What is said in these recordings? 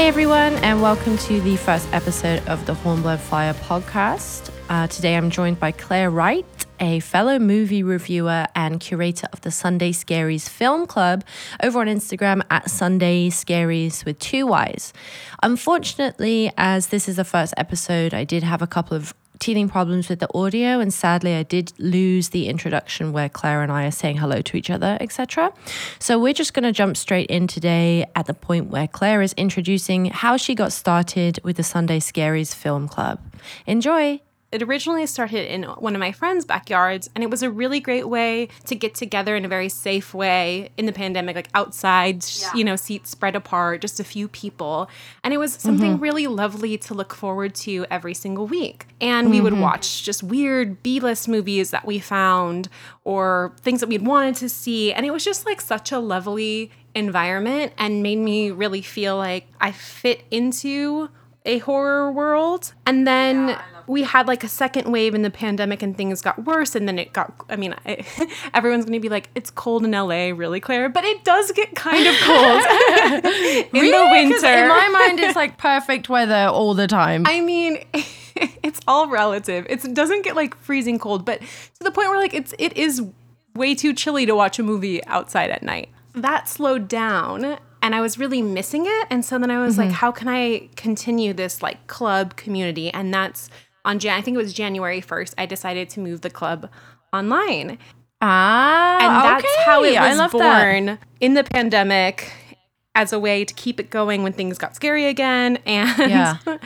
Hi, everyone, and welcome to the first episode of the Hornblood Fire podcast. Uh, today I'm joined by Claire Wright, a fellow movie reviewer and curator of the Sunday Scaries Film Club over on Instagram at Sunday Scaries with two Y's. Unfortunately, as this is the first episode, I did have a couple of teething problems with the audio and sadly I did lose the introduction where Claire and I are saying hello to each other, etc. So we're just going to jump straight in today at the point where Claire is introducing how she got started with the Sunday Scaries Film Club. Enjoy it originally started in one of my friends' backyards, and it was a really great way to get together in a very safe way in the pandemic, like outside, yeah. you know, seats spread apart, just a few people. And it was something mm-hmm. really lovely to look forward to every single week. And mm-hmm. we would mm-hmm. watch just weird B list movies that we found or things that we'd wanted to see. And it was just like such a lovely environment and made me really feel like I fit into a horror world. And then yeah, we had like a second wave in the pandemic and things got worse. And then it got, I mean, I, everyone's going to be like, it's cold in LA, really, Claire? But it does get kind of cold in really? the winter. In my mind, it's like perfect weather all the time. I mean, it's all relative. It's, it doesn't get like freezing cold, but to the point where like it's, it is way too chilly to watch a movie outside at night. That slowed down and I was really missing it. And so then I was mm-hmm. like, how can I continue this like club community? And that's on Jan, I think it was January 1st, I decided to move the club online. Ah, and that's okay. how it was born that. in the pandemic as a way to keep it going when things got scary again. And yeah.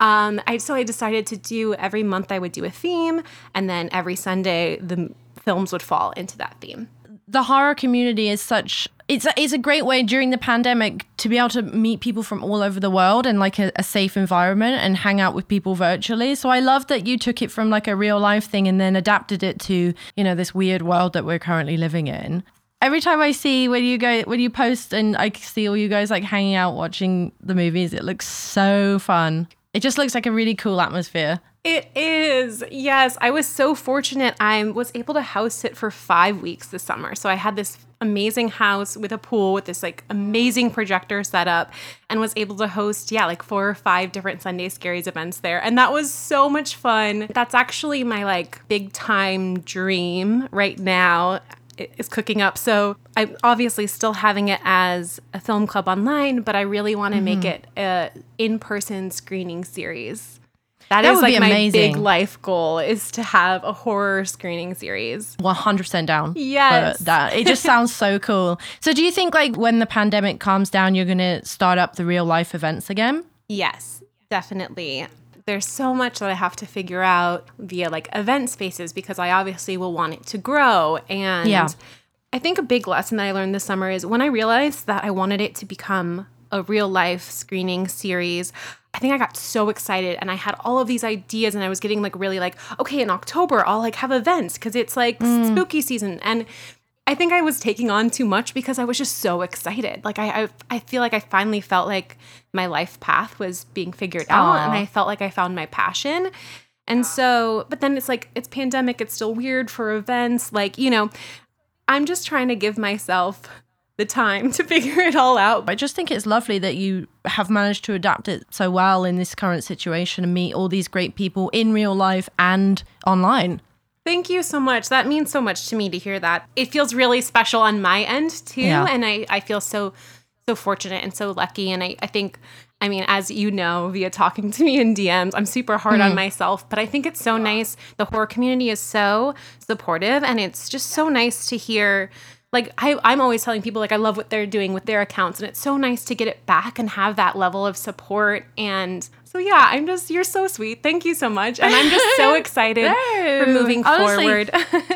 um, I, so I decided to do every month I would do a theme, and then every Sunday the films would fall into that theme the horror community is such it's a, it's a great way during the pandemic to be able to meet people from all over the world in like a, a, safe environment and hang out with people virtually. So I love that you took it from like a real life thing and then adapted it to, you know, this weird world that we're currently living in. Every time I see when you go when you post and I see all you guys like hanging out watching the movies, it looks so fun. It just looks like a really cool atmosphere. It is. Yes. I was so fortunate. I was able to house sit for five weeks this summer. So I had this amazing house with a pool with this like amazing projector set up and was able to host, yeah, like four or five different Sunday Scaries events there. And that was so much fun. That's actually my like big time dream right now is cooking up. So I'm obviously still having it as a film club online, but I really want to mm-hmm. make it a in-person screening series. That, that is like my amazing. big life goal is to have a horror screening series. 100% down. Yes. that. It just sounds so cool. So do you think like when the pandemic calms down you're going to start up the real life events again? Yes, definitely. There's so much that I have to figure out via like event spaces because I obviously will want it to grow and yeah. I think a big lesson that I learned this summer is when I realized that I wanted it to become a real life screening series. I think I got so excited and I had all of these ideas and I was getting like really like, okay, in October I'll like have events because it's like mm. spooky season. And I think I was taking on too much because I was just so excited. Like I, I, I feel like I finally felt like my life path was being figured Aww. out and I felt like I found my passion. And so, but then it's like it's pandemic, it's still weird for events. Like, you know, I'm just trying to give myself the time to figure it all out. I just think it's lovely that you have managed to adapt it so well in this current situation and meet all these great people in real life and online. Thank you so much. That means so much to me to hear that. It feels really special on my end too. Yeah. And I, I feel so so fortunate and so lucky. And I, I think I mean, as you know, via talking to me in DMs, I'm super hard mm-hmm. on myself, but I think it's so nice. The horror community is so supportive, and it's just so nice to hear like I, I'm always telling people like I love what they're doing with their accounts and it's so nice to get it back and have that level of support and so yeah I'm just you're so sweet. Thank you so much and I'm just so excited for moving Honestly, forward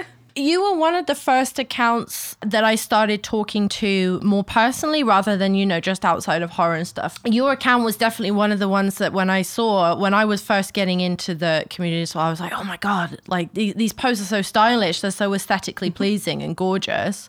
you were one of the first accounts that I started talking to more personally rather than, you know, just outside of horror and stuff. Your account was definitely one of the ones that when I saw, when I was first getting into the community, so I was like, oh my God, like these, these posts are so stylish. They're so aesthetically pleasing and gorgeous.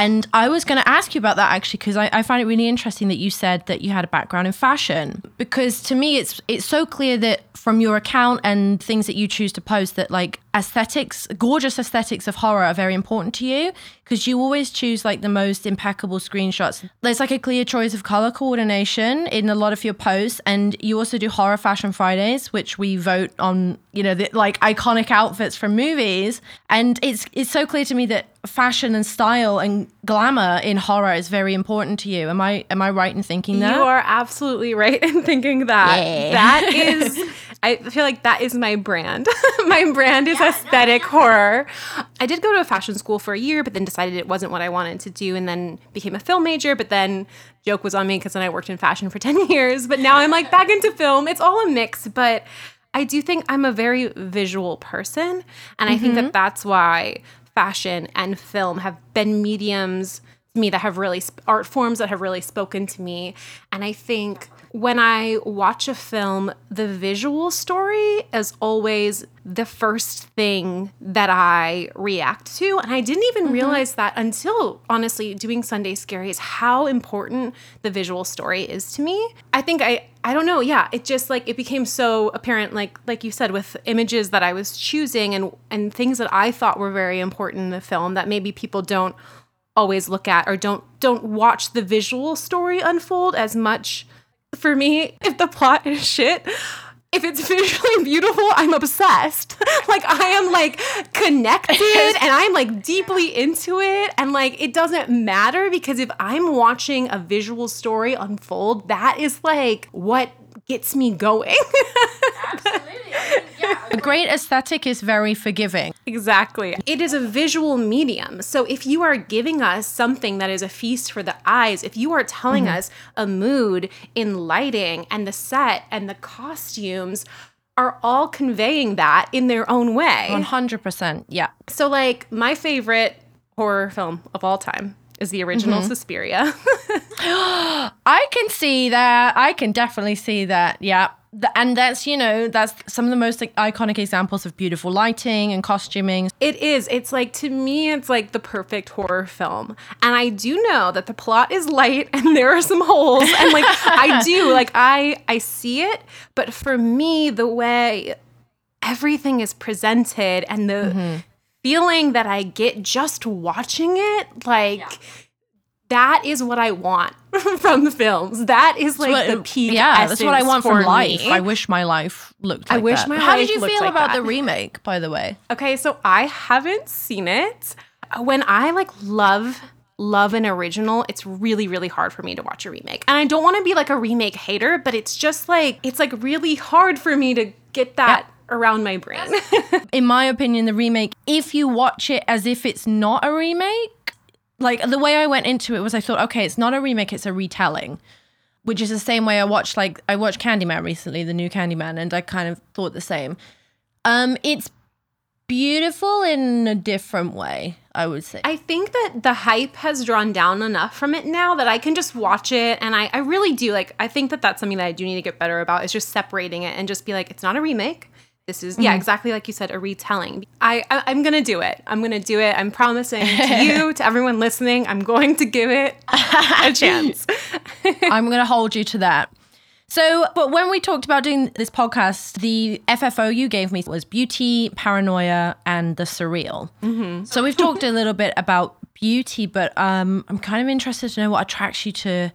And I was going to ask you about that actually because I, I find it really interesting that you said that you had a background in fashion. Because to me it's it's so clear that from your account and things that you choose to post that like aesthetics, gorgeous aesthetics of horror are very important to you because you always choose like the most impeccable screenshots. There's like a clear choice of color coordination in a lot of your posts, and you also do horror fashion Fridays, which we vote on, you know, the, like iconic outfits from movies. And it's it's so clear to me that fashion and style and glamour in horror is very important to you. Am I am I right in thinking that? You are absolutely right in thinking that. Yeah. That is I feel like that is my brand. my brand is yeah, aesthetic no, yeah. horror. I did go to a fashion school for a year, but then decided it wasn't what I wanted to do and then became a film major, but then joke was on me because then I worked in fashion for 10 years, but now I'm like back into film. It's all a mix, but I do think I'm a very visual person, and I mm-hmm. think that mm-hmm. that's why fashion and film have been mediums to me that have really art forms that have really spoken to me. And I think when I watch a film, the visual story is always the first thing that I react to. And I didn't even mm-hmm. realize that until honestly doing Sunday Scaries how important the visual story is to me. I think I I don't know, yeah, it just like it became so apparent like like you said with images that I was choosing and and things that I thought were very important in the film that maybe people don't always look at or don't don't watch the visual story unfold as much for me, if the plot is shit, if it's visually beautiful, I'm obsessed. like I am like connected and I'm like deeply into it. And like it doesn't matter because if I'm watching a visual story unfold, that is like what gets me going. Absolutely. A great aesthetic is very forgiving. Exactly. It is a visual medium. So if you are giving us something that is a feast for the eyes, if you are telling mm-hmm. us a mood in lighting and the set and the costumes, are all conveying that in their own way. 100%. Yeah. So, like, my favorite horror film of all time is the original mm-hmm. Suspiria. I can see that. I can definitely see that. Yeah and that's you know that's some of the most like, iconic examples of beautiful lighting and costuming it is it's like to me it's like the perfect horror film and i do know that the plot is light and there are some holes and like i do like i i see it but for me the way everything is presented and the mm-hmm. Feeling that i get just watching it like yeah that is what I want from the films. That is like what, the peak. Yeah, that's what I want from life. I wish my life looked. Like I wish that. my. How did you feel like about that. the remake, by the way? Okay, so I haven't seen it. When I like love love an original, it's really really hard for me to watch a remake. And I don't want to be like a remake hater, but it's just like it's like really hard for me to get that. Yeah around my brain. In my opinion, the remake, if you watch it as if it's not a remake, like the way I went into it was I thought, okay, it's not a remake, it's a retelling. Which is the same way I watched like I watched Candyman recently, the new Candyman, and I kind of thought the same. Um, it's beautiful in a different way, I would say. I think that the hype has drawn down enough from it now that I can just watch it. And I, I really do like, I think that that's something that I do need to get better about is just separating it and just be like, it's not a remake. This is, mm-hmm. yeah, exactly like you said, a retelling. I, I am gonna do it. I'm gonna do it. I'm promising to you, to everyone listening, I'm going to give it a chance. I'm gonna hold you to that. So, but when we talked about doing this podcast, the FFO you gave me was beauty, paranoia, and the surreal. Mm-hmm. So we've talked a little bit about beauty, but um, I'm kind of interested to know what attracts you to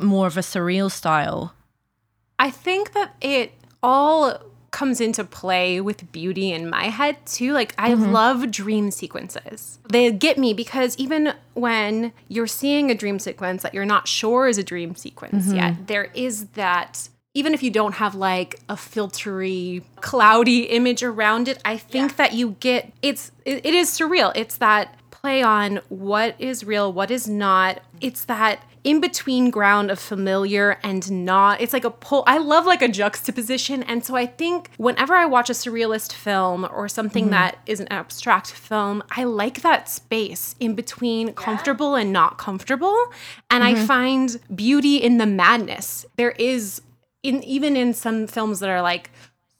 more of a surreal style. I think that it all comes into play with beauty in my head too. Like I mm-hmm. love dream sequences. They get me because even when you're seeing a dream sequence that you're not sure is a dream sequence mm-hmm. yet, there is that even if you don't have like a filtery cloudy image around it, I think yeah. that you get it's it, it is surreal. It's that play on what is real, what is not. It's that in between ground of familiar and not. It's like a pull. I love like a juxtaposition. And so I think whenever I watch a surrealist film or something mm-hmm. that is an abstract film, I like that space in between yeah. comfortable and not comfortable. And mm-hmm. I find beauty in the madness. There is in even in some films that are like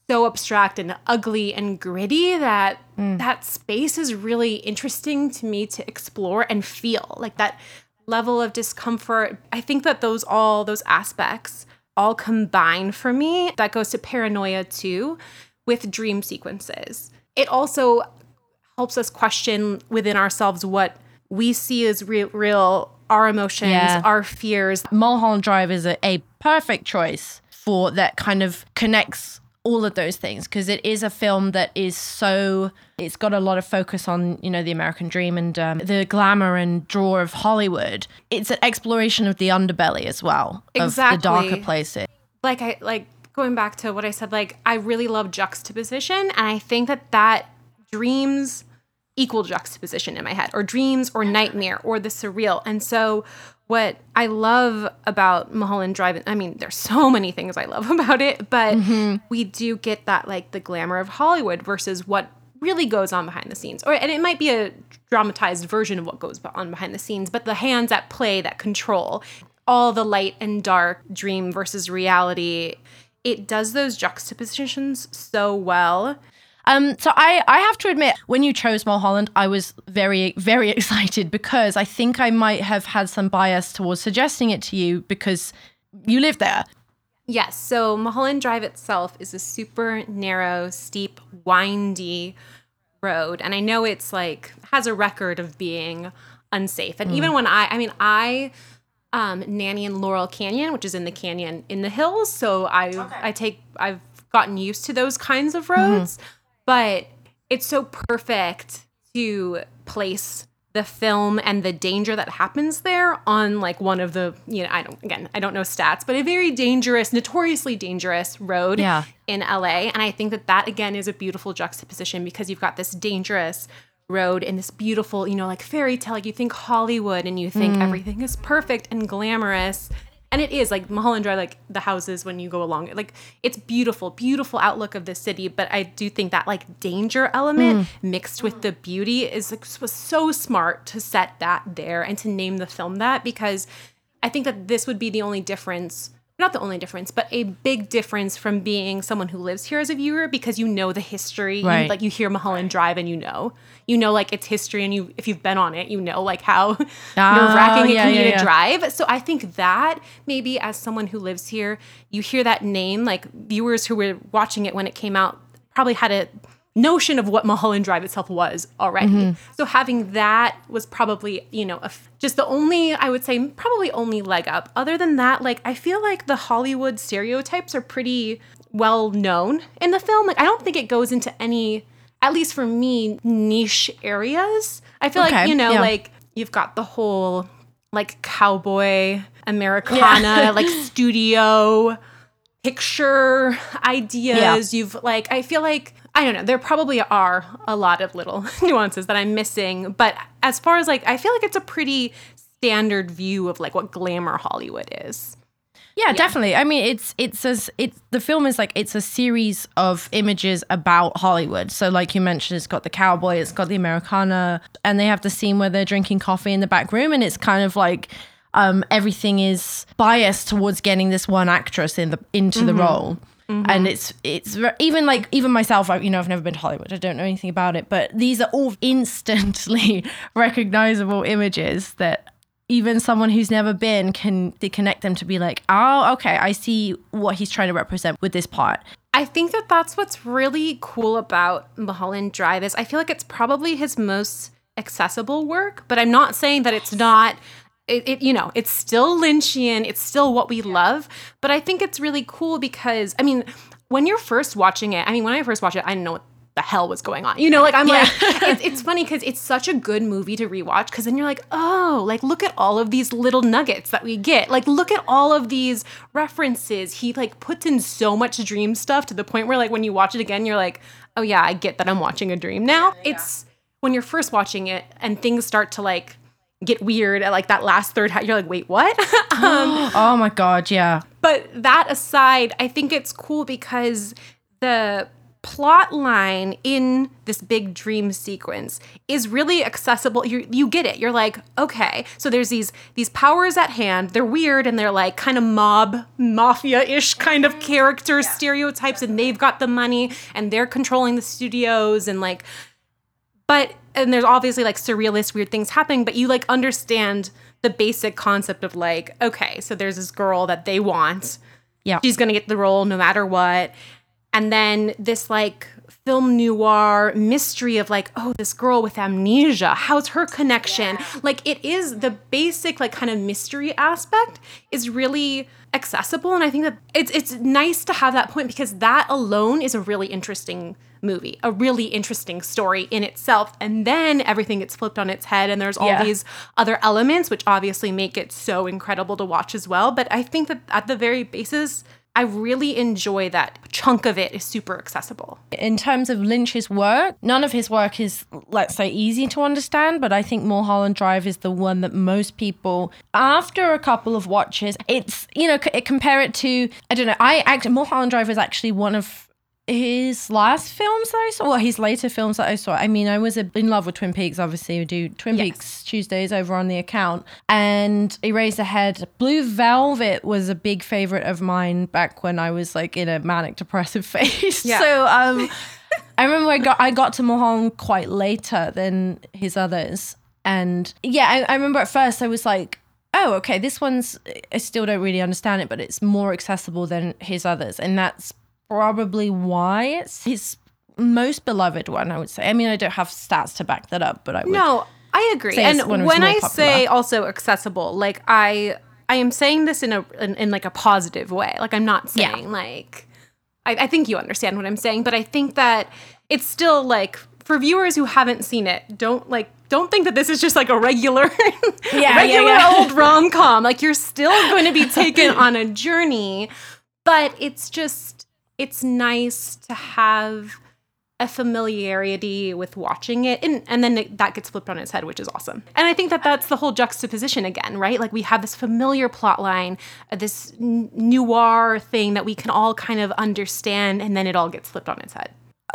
so abstract and ugly and gritty that mm. that space is really interesting to me to explore and feel like that level of discomfort. I think that those all those aspects all combine for me. That goes to paranoia too with dream sequences. It also helps us question within ourselves what we see as real, real our emotions, yeah. our fears. Mulholland Drive is a, a perfect choice for that kind of connects all of those things because it is a film that is so it's got a lot of focus on you know the american dream and um, the glamour and draw of hollywood. It's an exploration of the underbelly as well exactly. of the darker places. Like i like going back to what i said like i really love juxtaposition and i think that that dreams equal juxtaposition in my head or dreams or nightmare or the surreal. And so what I love about Mulholland Drive, I mean, there's so many things I love about it, but mm-hmm. we do get that like the glamour of Hollywood versus what really goes on behind the scenes. Or and it might be a dramatized version of what goes on behind the scenes, but the hands at play that control all the light and dark, dream versus reality. It does those juxtapositions so well. Um, so I, I have to admit, when you chose Mulholland, I was very, very excited because I think I might have had some bias towards suggesting it to you because you live there. Yes. So Mulholland Drive itself is a super narrow, steep, windy road. And I know it's like has a record of being unsafe. And mm. even when I I mean I um nanny in Laurel Canyon, which is in the canyon in the hills. So I okay. I take I've gotten used to those kinds of roads. Mm-hmm but it's so perfect to place the film and the danger that happens there on like one of the you know I don't again I don't know stats but a very dangerous notoriously dangerous road yeah. in LA and I think that that again is a beautiful juxtaposition because you've got this dangerous road and this beautiful you know like fairy tale like you think Hollywood and you think mm. everything is perfect and glamorous and it is like Mulholland Drive, like the houses when you go along it, like it's beautiful, beautiful outlook of the city. But I do think that like danger element mm. mixed with the beauty is like was so smart to set that there and to name the film that because I think that this would be the only difference not the only difference, but a big difference from being someone who lives here as a viewer because you know the history. Right. You, like you hear Mulholland Drive and you know, you know like its history, and you if you've been on it, you know like how oh, ah, nerve wracking yeah, it can yeah, be yeah. to drive. So I think that maybe as someone who lives here, you hear that name, like viewers who were watching it when it came out probably had a notion of what Mulholland Drive itself was already. Mm-hmm. So having that was probably, you know, just the only, I would say, probably only leg up. Other than that, like, I feel like the Hollywood stereotypes are pretty well known in the film. Like, I don't think it goes into any, at least for me, niche areas. I feel okay. like, you know, yeah. like, you've got the whole, like, cowboy Americana, yeah. like, studio picture ideas. Yeah. You've like I feel like I don't know, there probably are a lot of little nuances that I'm missing, but as far as like I feel like it's a pretty standard view of like what glamour Hollywood is. Yeah, yeah, definitely. I mean, it's it's as it's the film is like it's a series of images about Hollywood. So, like you mentioned, it's got the cowboy, it's got the Americana, and they have the scene where they're drinking coffee in the back room, and it's kind of like um, everything is biased towards getting this one actress in the into mm-hmm. the role. Mm-hmm. And it's it's even like even myself, I, you know, I've never been to Hollywood. I don't know anything about it, but these are all instantly recognizable images that even someone who's never been can connect them to be like, oh, okay, I see what he's trying to represent with this part. I think that that's what's really cool about Mulholland Drive is I feel like it's probably his most accessible work, but I'm not saying that it's not it, it, you know it's still lynchian it's still what we love but i think it's really cool because i mean when you're first watching it i mean when i first watched it i didn't know what the hell was going on. You know like i'm yeah. like it's, it's funny because it's such a good movie to rewatch because then you're like oh like look at all of these little nuggets that we get. Like look at all of these references. He like puts in so much dream stuff to the point where like when you watch it again you're like oh yeah i get that i'm watching a dream now. Yeah. it's when you're first watching it and things start to like get weird at like that last third you're like wait what? Um, oh my god yeah. but that aside i think it's cool because the plot line in this big dream sequence is really accessible. You you get it. You're like okay so there's these these powers at hand. They're weird and they're like kind of mob mafia-ish kind of character yeah. stereotypes and they've got the money and they're controlling the studios and like but and there's obviously like surrealist weird things happening, but you like understand the basic concept of like, okay, so there's this girl that they want. Yeah. She's gonna get the role no matter what. and then this like film noir mystery of like, oh, this girl with amnesia, how's her connection? Yeah. Like it is the basic like kind of mystery aspect is really accessible and I think that it's it's nice to have that point because that alone is a really interesting movie, a really interesting story in itself. And then everything gets flipped on its head, and there's all yeah. these other elements, which obviously make it so incredible to watch as well. But I think that at the very basis, I really enjoy that chunk of it is super accessible. In terms of Lynch's work, none of his work is, let's say, easy to understand, but I think Mulholland Drive is the one that most people, after a couple of watches, it's, you know, c- compare it to, I don't know, I act, Mulholland Drive is actually one of his last films that I saw, well, his later films that I saw. I mean, I was in love with Twin Peaks. Obviously, we do Twin yes. Peaks Tuesdays over on the account, and Eraserhead. Blue Velvet was a big favorite of mine back when I was like in a manic depressive phase. Yeah. So, um, I remember I got I got to Mulholland quite later than his others, and yeah, I, I remember at first I was like, oh, okay, this one's, I still don't really understand it, but it's more accessible than his others. And that's probably why it's his most beloved one, I would say. I mean, I don't have stats to back that up, but I would. No, I agree. And when I popular. say also accessible, like I I am saying this in a in, in like a positive way. Like I'm not saying yeah. like I, I think you understand what I'm saying, but I think that it's still like for viewers who haven't seen it, don't like don't think that this is just like a regular yeah, regular yeah, yeah. old rom-com. Like you're still going to be taken on a journey, but it's just it's nice to have a familiarity with watching it and, and then it, that gets flipped on its head which is awesome. And i think that that's the whole juxtaposition again right? Like we have this familiar plot line uh, this noir thing that we can all kind of understand and then it all gets flipped on its head.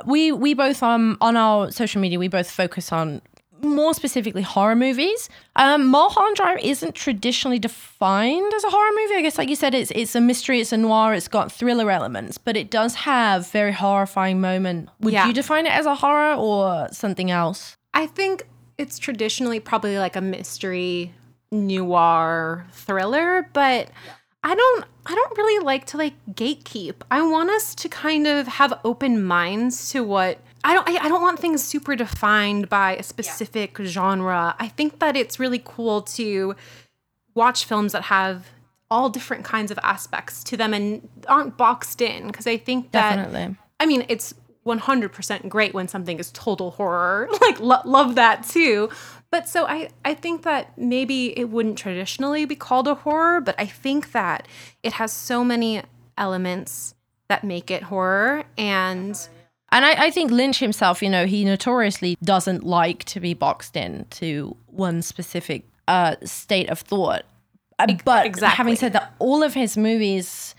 We we both um on our social media we both focus on more specifically horror movies. Um, Mulholland Drive isn't traditionally defined as a horror movie. I guess, like you said, it's it's a mystery, it's a noir, it's got thriller elements, but it does have very horrifying moment. Would yeah. you define it as a horror or something else? I think it's traditionally probably like a mystery noir thriller, but I don't I don't really like to like gatekeep. I want us to kind of have open minds to what I don't I, I don't want things super defined by a specific yeah. genre. I think that it's really cool to watch films that have all different kinds of aspects to them and aren't boxed in because I think that Definitely. I mean it's 100% great when something is total horror. Like lo- love that too. But so I I think that maybe it wouldn't traditionally be called a horror, but I think that it has so many elements that make it horror and and I, I, think Lynch himself, you know, he notoriously doesn't like to be boxed in to one specific uh, state of thought. Uh, but exactly. having said that, all of his movies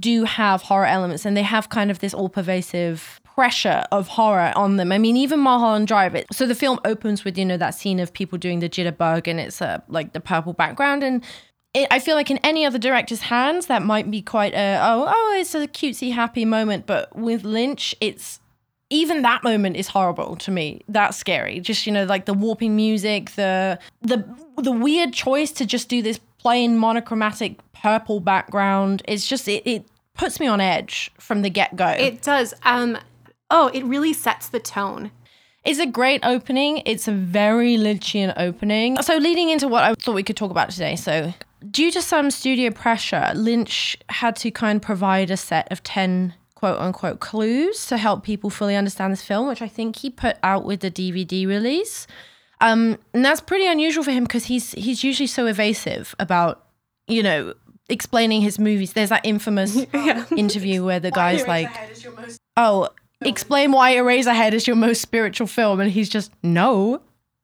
do have horror elements and they have kind of this all pervasive pressure of horror on them. I mean, even Mulholland Drive. It, so the film opens with you know that scene of people doing the jitterbug, and it's a like the purple background, and it, I feel like in any other director's hands that might be quite a oh oh it's a cutesy happy moment, but with Lynch, it's even that moment is horrible to me. That's scary. Just you know, like the warping music, the the the weird choice to just do this plain monochromatic purple background. It's just it, it puts me on edge from the get go. It does. Um, oh, it really sets the tone. It's a great opening. It's a very Lynchian opening. So, leading into what I thought we could talk about today. So, due to some studio pressure, Lynch had to kind of provide a set of 10 quote unquote clues to help people fully understand this film, which I think he put out with the DVD release. Um, and that's pretty unusual for him because he's he's usually so evasive about, you know, explaining his movies. There's that infamous yeah. interview where the guy's like, "Oh, explain why Eraserhead is your most spiritual film," and he's just no.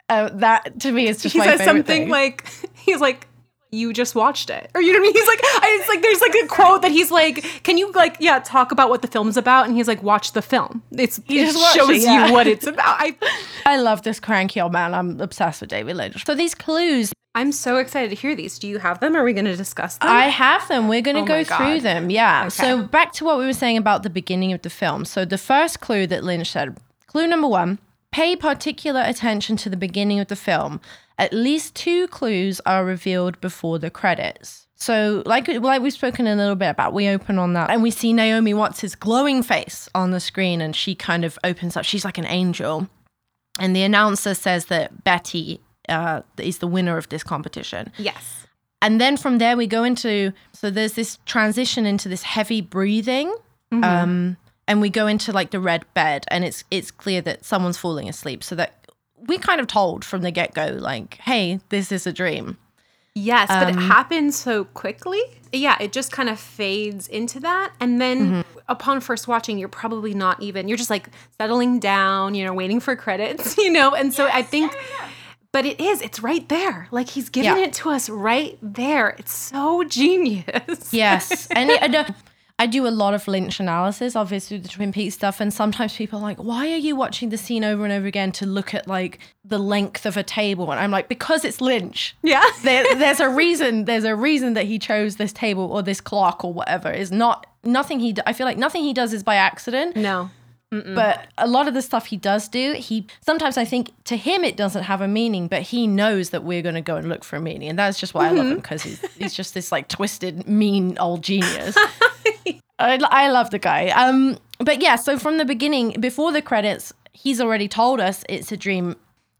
Uh, that to me is just he says something thing. like he's like you just watched it or you know what I mean he's like it's like there's like a quote that he's like can you like yeah talk about what the film's about and he's like watch the film it's he it just shows it, yeah. you what it's about I I love this cranky old man I'm obsessed with David Lynch so these clues I'm so excited to hear these. Do you have them? Are we going to discuss them? I have them. We're going to oh go through them. Yeah. Okay. So back to what we were saying about the beginning of the film. So the first clue that Lynch said, clue number one, pay particular attention to the beginning of the film. At least two clues are revealed before the credits. So, like like we've spoken a little bit about, we open on that, and we see Naomi Watts' glowing face on the screen, and she kind of opens up. She's like an angel, and the announcer says that Betty uh, is the winner of this competition. Yes. And then from there we go into so there's this transition into this heavy breathing. Mm-hmm. Um, and we go into like the red bed and it's it's clear that someone's falling asleep so that we kind of told from the get-go like hey this is a dream. Yes um, but it um, happens so quickly. Yeah it just kind of fades into that. And then mm-hmm. upon first watching you're probably not even you're just like settling down you know waiting for credits you know? And so yes. i think yeah, yeah, yeah. but it is it's right there. Like he's giving yeah. it to us right there. It's so genius. Yes. And it, uh, I do a lot of Lynch analysis, obviously the Twin Peaks stuff, and sometimes people are like, "Why are you watching the scene over and over again to look at like the length of a table?" And I'm like, "Because it's Lynch. Yeah, there, there's a reason. There's a reason that he chose this table or this clock or whatever. Is not nothing he. I feel like nothing he does is by accident. No, Mm-mm. But a lot of the stuff he does do, he sometimes I think to him it doesn't have a meaning, but he knows that we're going to go and look for a meaning, and that's just why mm-hmm. I love him because he's he's just this like twisted, mean old genius. I, I love the guy. Um, but yeah, so from the beginning, before the credits, he's already told us it's a dream.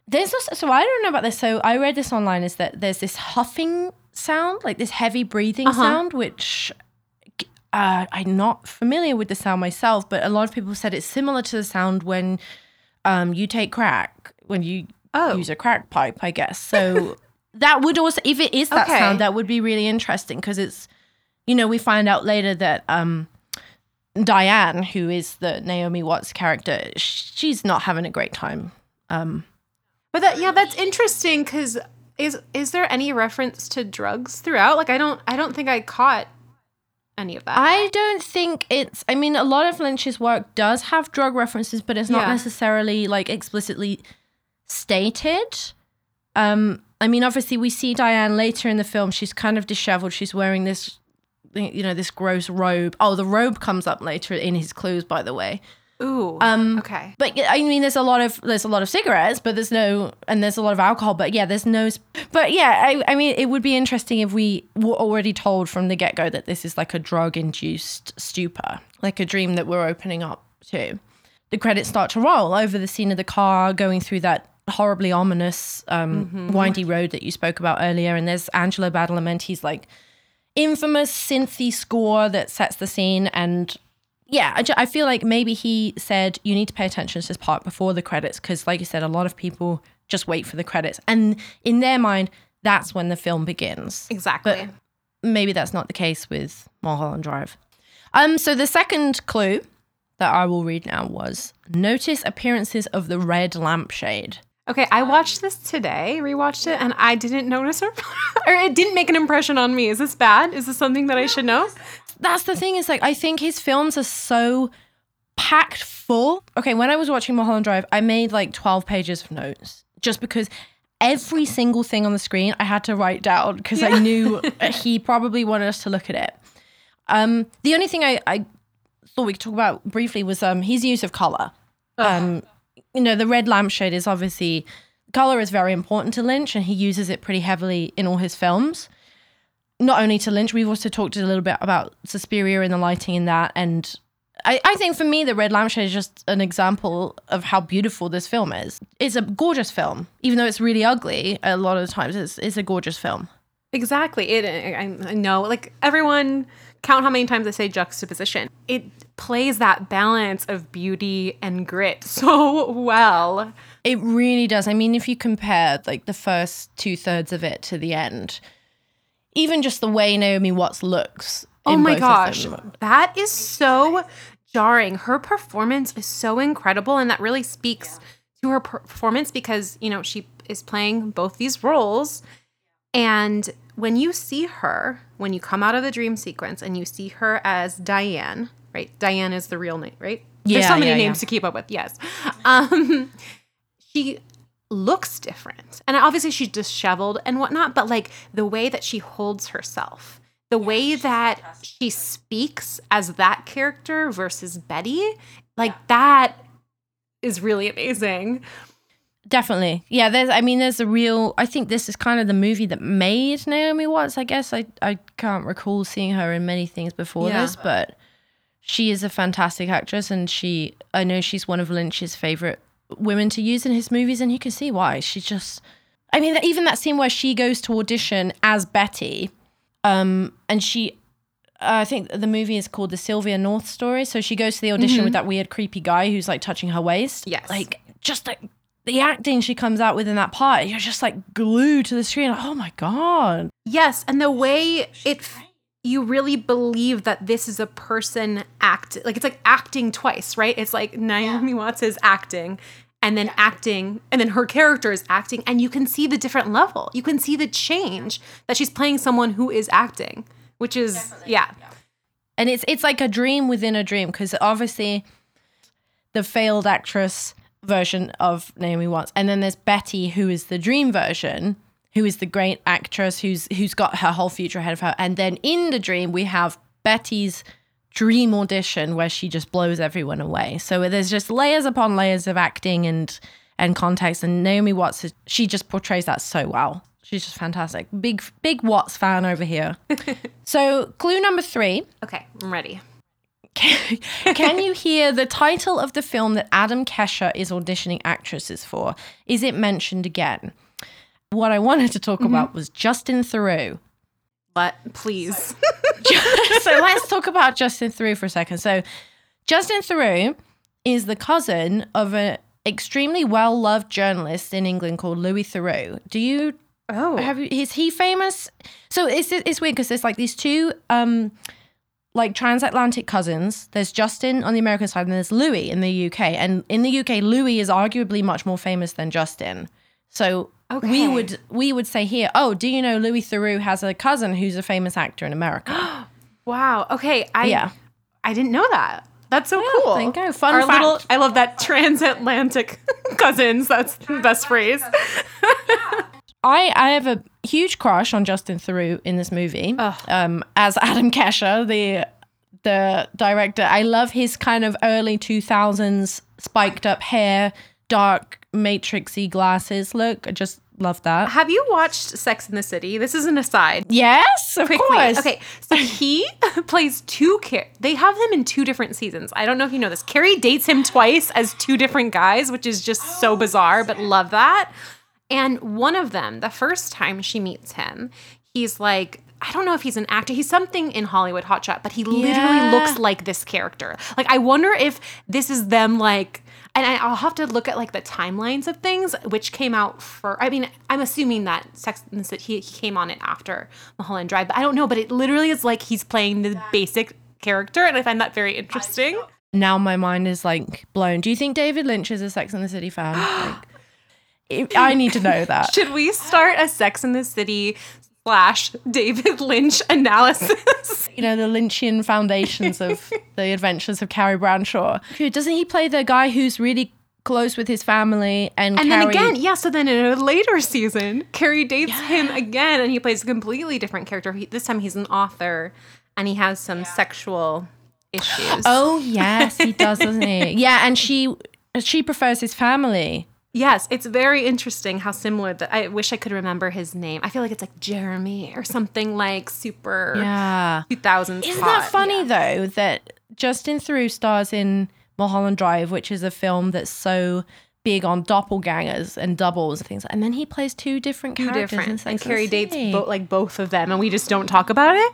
There's also, so I don't know about this. So I read this online is that there's this huffing sound, like this heavy breathing uh-huh. sound, which uh, I'm not familiar with the sound myself, but a lot of people said it's similar to the sound when um, you take crack, when you oh. use a crack pipe, I guess. So that would also, if it is that okay. sound, that would be really interesting because it's, you know, we find out later that um, Diane, who is the Naomi Watts character, she's not having a great time. Um, but that, yeah, that's interesting because is is there any reference to drugs throughout? Like, I don't, I don't think I caught any of that. I don't think it's. I mean, a lot of Lynch's work does have drug references, but it's not yeah. necessarily like explicitly stated. Um, I mean, obviously, we see Diane later in the film. She's kind of disheveled. She's wearing this, you know, this gross robe. Oh, the robe comes up later in his clues, by the way. Ooh. Um, okay. But I mean, there's a lot of there's a lot of cigarettes, but there's no, and there's a lot of alcohol. But yeah, there's no. But yeah, I, I mean, it would be interesting if we were already told from the get go that this is like a drug induced stupor, like a dream that we're opening up to. The credits start to roll over the scene of the car going through that horribly ominous, um, mm-hmm. windy road that you spoke about earlier, and there's Angelo Badalamenti's like infamous synthy score that sets the scene and yeah, I, I feel like maybe he said you need to pay attention to this part before the credits because, like you said, a lot of people just wait for the credits, and in their mind, that's when the film begins. Exactly. But maybe that's not the case with Mulholland Drive. Um, so the second clue that I will read now was notice appearances of the red lampshade. Okay, I watched this today, rewatched it, and I didn't notice her, or it didn't make an impression on me. Is this bad? Is this something that I should know? That's the thing is like I think his films are so packed full. Okay, when I was watching Mulholland Drive, I made like 12 pages of notes just because every single thing on the screen I had to write down because yeah. I knew he probably wanted us to look at it. Um, the only thing I, I thought we could talk about briefly was um, his use of color. Um, you know, the red lampshade is obviously color is very important to Lynch, and he uses it pretty heavily in all his films not only to Lynch, we've also talked a little bit about Suspiria and the lighting in that. And I, I think for me, The Red Lampshade is just an example of how beautiful this film is. It's a gorgeous film, even though it's really ugly a lot of the times. It's, it's a gorgeous film. Exactly. It. I, I know. Like everyone, count how many times I say juxtaposition. It plays that balance of beauty and grit so well. It really does. I mean, if you compare like the first two thirds of it to the end, even just the way Naomi Watts looks. Oh my gosh, that is so jarring. Her performance is so incredible, and that really speaks to her performance because you know she is playing both these roles. And when you see her, when you come out of the dream sequence and you see her as Diane, right? Diane is the real name, right? Yeah, There's so many yeah, names yeah. to keep up with. Yes. Um, she looks different. And obviously she's disheveled and whatnot, but like the way that she holds herself, the way that she speaks as that character versus Betty, like that is really amazing. Definitely. Yeah, there's I mean there's a real I think this is kind of the movie that made Naomi Watts, I guess. I I can't recall seeing her in many things before yeah. this, but she is a fantastic actress and she I know she's one of Lynch's favorite women to use in his movies and you can see why. She's just I mean even that scene where she goes to audition as Betty um and she I think the movie is called the Sylvia North story. So she goes to the audition mm-hmm. with that weird, creepy guy who's like touching her waist. Yes. Like just like the acting she comes out with in that part, you're just like glued to the screen. oh my god. Yes, and the way it you really believe that this is a person act like it's like acting twice, right? It's like Naomi yeah. Watts is acting and then yeah. acting and then her character is acting and you can see the different level. You can see the change that she's playing someone who is acting, which is yeah. yeah. And it's it's like a dream within a dream because obviously the failed actress version of Naomi Watts, and then there's Betty, who is the dream version, who is the great actress who's who's got her whole future ahead of her. And then in the dream, we have Betty's dream audition where she just blows everyone away. So there's just layers upon layers of acting and and context. And Naomi Watts, she just portrays that so well. She's just fantastic. Big big Watts fan over here. so clue number three. Okay, I'm ready. Can you hear the title of the film that Adam Kesher is auditioning actresses for? Is it mentioned again? What I wanted to talk mm-hmm. about was Justin Theroux. But please. so let's talk about Justin Theroux for a second. So Justin Theroux is the cousin of an extremely well loved journalist in England called Louis Theroux. Do you? Oh, have you? Is he famous? So it's it's weird because there's like these two um like transatlantic cousins. There's Justin on the American side, and there's Louis in the UK. And in the UK, Louis is arguably much more famous than Justin. So okay. we would we would say here, oh, do you know Louis Theroux has a cousin who's a famous actor in America? wow. Okay. I yeah. I didn't know that. That's so yeah, cool. Thank you. Fun Our fact. Little, I love that transatlantic cousins. That's the best phrase. I I have a huge crush on Justin Theroux in this movie. Um, as Adam Kesher, the the director. I love his kind of early two thousands spiked up hair, dark matrixy glasses look. I just love that. Have you watched Sex in the City? This is an aside. Yes, of Quickly. course. Okay, so he plays two Car- They have him in two different seasons. I don't know if you know this. Carrie dates him twice as two different guys, which is just so oh, bizarre, but love that. And one of them, the first time she meets him, he's like, I don't know if he's an actor. He's something in Hollywood Hotshot, but he literally yeah. looks like this character. Like, I wonder if this is them, like, and I, will have to look at like the timelines of things, which came out for. I mean, I'm assuming that Sex and the he, he came on it after Mulholland Drive, but I don't know. But it literally is like he's playing the basic character, and I find that very interesting. Now my mind is like blown. Do you think David Lynch is a Sex and the City fan? like, I need to know that. Should we start a Sex in the City slash David Lynch analysis? you know, the Lynchian foundations of the adventures of Carrie Bradshaw. Doesn't he play the guy who's really close with his family and and Carrie... then again yeah so then in a later season Carrie dates yeah. him again and he plays a completely different character he, this time he's an author and he has some yeah. sexual issues oh yes he does doesn't he yeah and she she prefers his family Yes, it's very interesting how similar that I wish I could remember his name. I feel like it's like Jeremy or something like super yeah 2000s. Isn't hot. that funny yeah. though that Justin Theroux stars in Mulholland Drive, which is a film that's so big on doppelgangers and doubles and things, and then he plays two different two characters different. and Carrie dates bo- like both of them, and we just don't talk about it.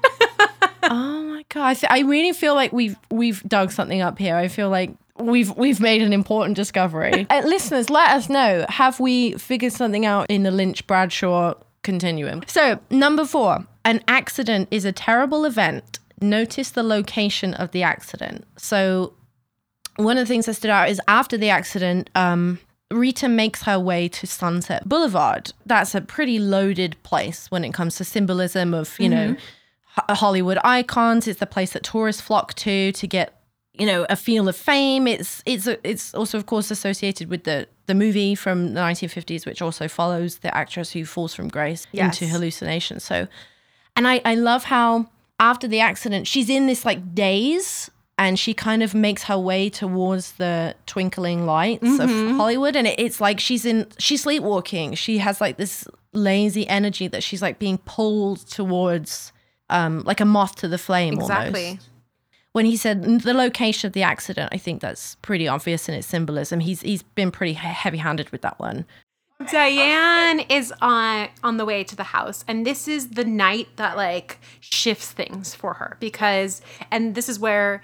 oh my god, I, th- I really feel like we've we've dug something up here. I feel like we've we've made an important discovery. uh, listeners, let us know. Have we figured something out in the Lynch Bradshaw continuum? So, number four, an accident is a terrible event. Notice the location of the accident. So, one of the things that stood out is after the accident, um, Rita makes her way to Sunset Boulevard. That's a pretty loaded place when it comes to symbolism of, you mm-hmm. know, Hollywood icons. It's the place that tourists flock to to get you know a feel of fame. It's it's it's also of course associated with the the movie from the 1950s, which also follows the actress who falls from grace yes. into hallucination. So, and I I love how after the accident she's in this like daze and she kind of makes her way towards the twinkling lights mm-hmm. of Hollywood and it's like she's in she's sleepwalking she has like this lazy energy that she's like being pulled towards um like a moth to the flame exactly almost. When he said the location of the accident I think that's pretty obvious in its symbolism. He's he's been pretty heavy-handed with that one. Diane is on on the way to the house and this is the night that like shifts things for her because and this is where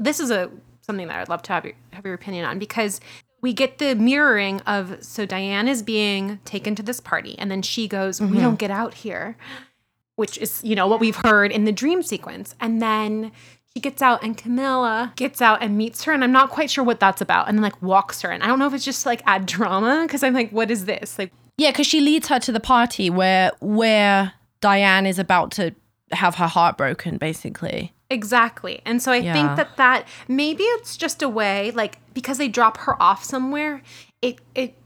this is a something that I'd love to have your, have your opinion on because we get the mirroring of so Diane is being taken to this party and then she goes mm-hmm. we don't get out here which is you know what we've heard in the dream sequence. And then she gets out and Camilla gets out and meets her and I'm not quite sure what that's about and then like walks her and I don't know if it's just like add drama because I'm like what is this? Like yeah because she leads her to the party where where Diane is about to have her heart broken basically. Exactly. And so I yeah. think that that maybe it's just a way like because they drop her off somewhere it it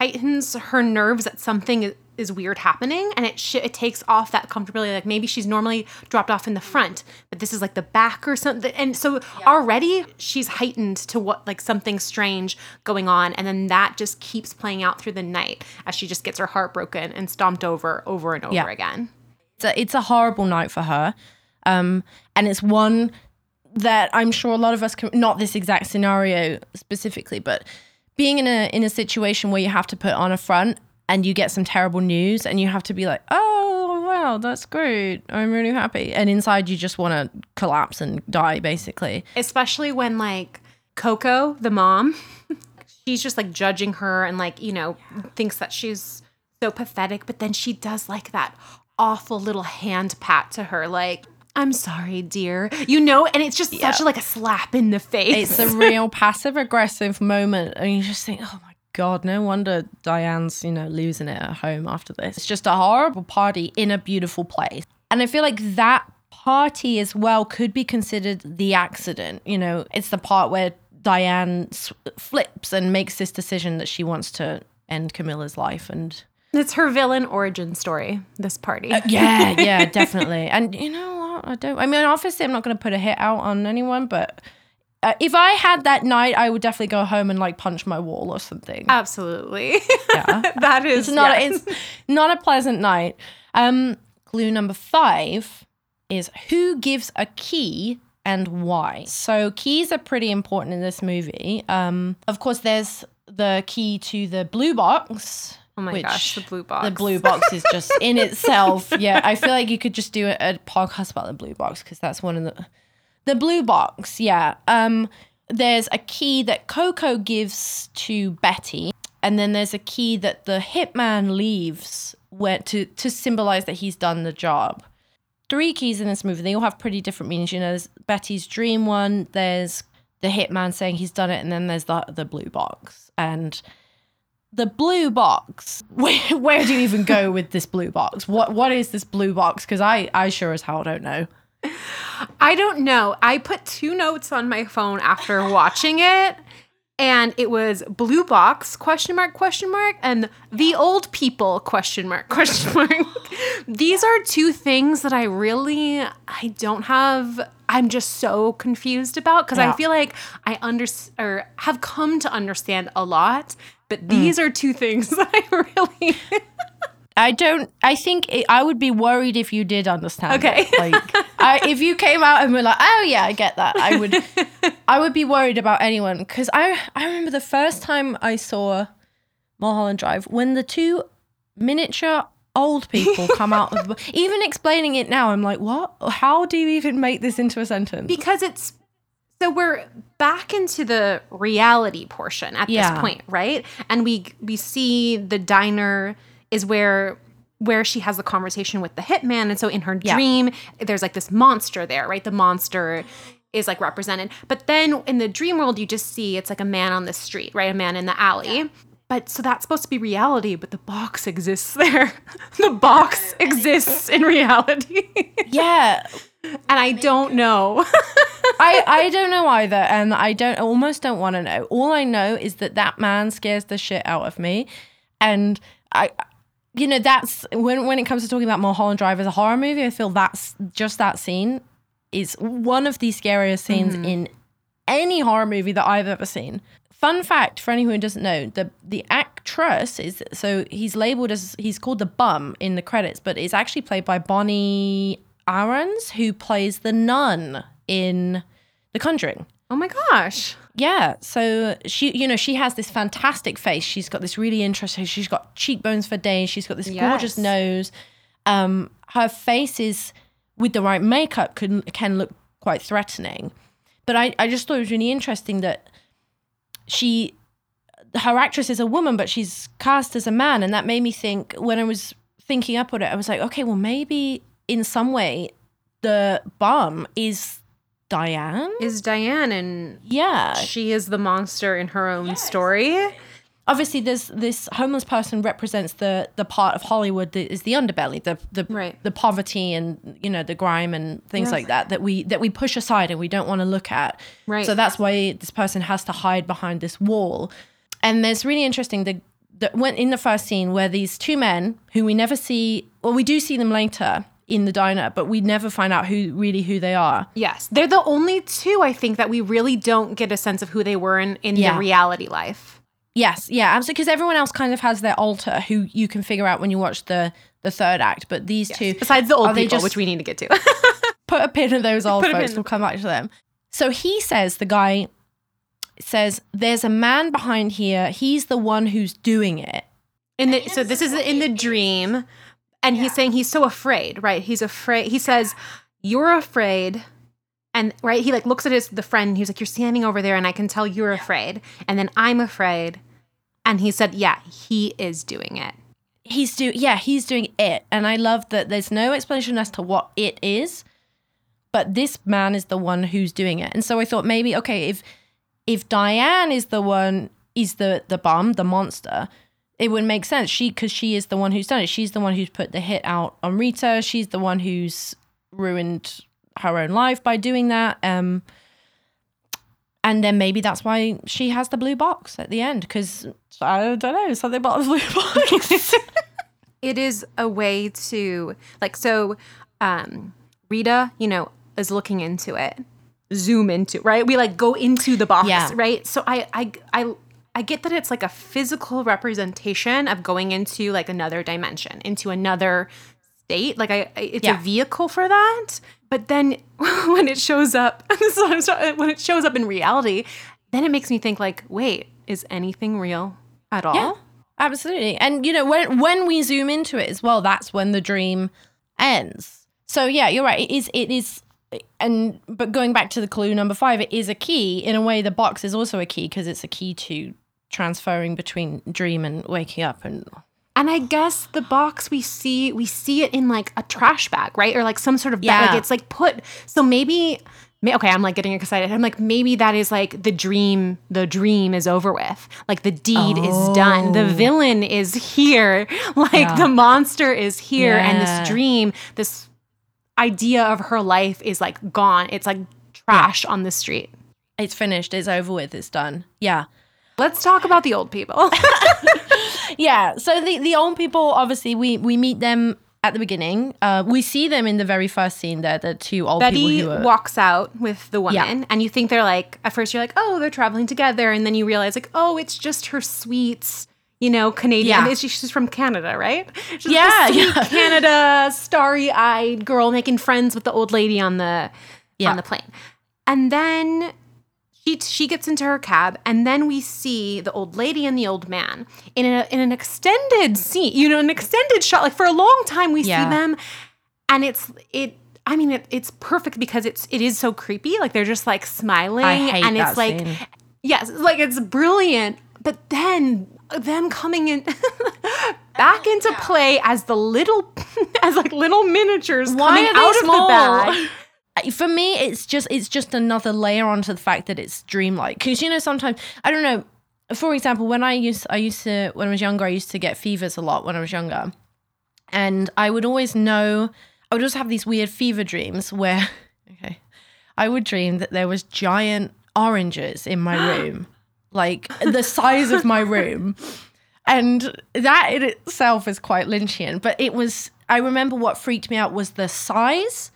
heightens her nerves that something is weird happening and it sh- it takes off that comfortability like maybe she's normally dropped off in the front but this is like the back or something and so yeah. already she's heightened to what like something strange going on and then that just keeps playing out through the night as she just gets her heart broken and stomped over over and over yeah. again it's a, it's a horrible night for her um and it's one that I'm sure a lot of us can not this exact scenario specifically but being in a in a situation where you have to put on a front and you get some terrible news and you have to be like, oh, wow, that's great. I'm really happy. And inside you just want to collapse and die, basically. Especially when, like, Coco, the mom, she's just like judging her and, like, you know, thinks that she's so pathetic. But then she does like that awful little hand pat to her, like, I'm sorry, dear. You know, and it's just yeah. such like a slap in the face. It's a real passive aggressive moment. And you just think, oh my God, no wonder Diane's, you know, losing it at home after this. It's just a horrible party in a beautiful place. And I feel like that party as well could be considered the accident. You know, it's the part where Diane flips and makes this decision that she wants to end Camilla's life and it's her villain origin story this party uh, yeah yeah definitely and you know what i don't i mean obviously i'm not going to put a hit out on anyone but uh, if I had that night, I would definitely go home and like punch my wall or something. Absolutely. Yeah. that is it's not yes. it's not a pleasant night. Um clue number 5 is who gives a key and why. So keys are pretty important in this movie. Um of course there's the key to the blue box. Oh my gosh, the blue box. The blue box is just in itself. Yeah, I feel like you could just do a, a podcast about the blue box because that's one of the the blue box, yeah. Um, there's a key that Coco gives to Betty, and then there's a key that the hitman leaves where to to symbolize that he's done the job. Three keys in this movie. They all have pretty different meanings. You know, there's Betty's dream one. There's the hitman saying he's done it, and then there's the the blue box. And the blue box. Where where do you even go with this blue box? What what is this blue box? Because I I sure as hell don't know. I don't know. I put two notes on my phone after watching it and it was blue box question mark question mark and the old people question mark question mark these are two things that i really i don't have i'm just so confused about because yeah. i feel like i under or have come to understand a lot but these mm. are two things that i really I don't. I think it, I would be worried if you did understand. Okay. It. Like, I, if you came out and were like, "Oh yeah, I get that," I would. I would be worried about anyone because I I remember the first time I saw Mulholland Drive when the two miniature old people come out of even explaining it now. I'm like, what? How do you even make this into a sentence? Because it's so we're back into the reality portion at yeah. this point, right? And we we see the diner is where where she has the conversation with the hitman. And so in her yeah. dream there's like this monster there right? The monster is like represented. But then in the dream world you just see it's like a man on the street right? A man in the alley. Yeah. but so that's supposed to be reality but the box exists there. The box exists in reality. Yeah. And i don't know. I, I don't know either and i don't almost don't want to know. All i know is that that man scares the shit out of me and i you know, that's when when it comes to talking about Mulholland Drive as a horror movie, I feel that's just that scene is one of the scariest scenes mm-hmm. in any horror movie that I've ever seen. Fun fact for anyone who doesn't know, the the actress is so he's labeled as he's called the bum in the credits, but it's actually played by Bonnie Aarons, who plays the nun in The Conjuring. Oh my gosh. Yeah. So she, you know, she has this fantastic face. She's got this really interesting, she's got cheekbones for days. She's got this yes. gorgeous nose. Um, her face is, with the right makeup, can, can look quite threatening. But I, I just thought it was really interesting that she, her actress is a woman, but she's cast as a man. And that made me think, when I was thinking up on it, I was like, okay, well, maybe in some way the bum is Diane? Is Diane and yeah, she is the monster in her own yes. story. Obviously, this this homeless person represents the the part of Hollywood that is the underbelly, the the right. the poverty and you know the grime and things yes. like that that we that we push aside and we don't want to look at. Right. So that's why this person has to hide behind this wall. And there's really interesting the that went in the first scene where these two men who we never see, well, we do see them later in the diner, but we never find out who really who they are. Yes. They're the only two I think that we really don't get a sense of who they were in, in yeah. the reality life. Yes, yeah, absolutely. Because everyone else kind of has their alter who you can figure out when you watch the the third act. But these yes. two, besides the old people, just, which we need to get to, put a pin in those old folks. We'll come back to them. So he says the guy says there's a man behind here. He's the one who's doing it. In the so this is in the dream and yeah. he's saying he's so afraid, right? He's afraid. He says, "You're afraid." And right, he like looks at his the friend. He's like, "You're standing over there, and I can tell you're yeah. afraid." And then I'm afraid. And he said, "Yeah, he is doing it." He's doing yeah, he's doing it. And I love that there's no explanation as to what it is, but this man is the one who's doing it. And so I thought maybe okay, if if Diane is the one is the the bomb, the monster, it wouldn't make sense. She because she is the one who's done it. She's the one who's put the hit out on Rita. She's the one who's ruined her own life by doing that. Um, and then maybe that's why she has the blue box at the end because I don't know something about the blue box. it is a way to like so. Um, Rita, you know, is looking into it zoom into right we like go into the box yeah. right so i i i I get that it's like a physical representation of going into like another dimension, into another state. Like I, it's yeah. a vehicle for that. But then when it shows up, when it shows up in reality, then it makes me think like, wait, is anything real at all? Yeah, absolutely. And you know, when when we zoom into it as well, that's when the dream ends. So yeah, you're right. It is. It is. And but going back to the clue number five, it is a key. In a way, the box is also a key because it's a key to transferring between dream and waking up and and I guess the box we see we see it in like a trash bag, right? Or like some sort of bag. Yeah. Like it's like put so maybe okay, I'm like getting excited. I'm like maybe that is like the dream the dream is over with. Like the deed oh. is done. The oh. villain is here. Like yeah. the monster is here yeah. and this dream, this idea of her life is like gone. It's like trash on the street. It's finished. It's over with. It's done. Yeah. Let's talk about the old people. yeah. So the, the old people, obviously, we, we meet them at the beginning. Uh, we see them in the very first scene there, the two old Betty people are... walks out with the woman, yeah. and you think they're like, at first you're like, oh, they're traveling together. And then you realize, like, oh, it's just her sweets you know, Canadian. Yeah. She's from Canada, right? She's yeah, yeah. Canada, starry-eyed girl making friends with the old lady on the yeah. on the plane. And then she she gets into her cab and then we see the old lady and the old man in a in an extended scene you know an extended shot like for a long time we yeah. see them and it's it I mean it, it's perfect because it's it is so creepy like they're just like smiling and it's like scene. yes like it's brilliant but then them coming in back into play as the little as like little miniatures Why coming out small? of the bag for me it's just it's just another layer onto the fact that it's dreamlike. Because you know sometimes i don't know for example when i used i used to when i was younger i used to get fevers a lot when i was younger. And i would always know i would just have these weird fever dreams where okay i would dream that there was giant oranges in my room like the size of my room. And that in itself is quite lynchian but it was i remember what freaked me out was the size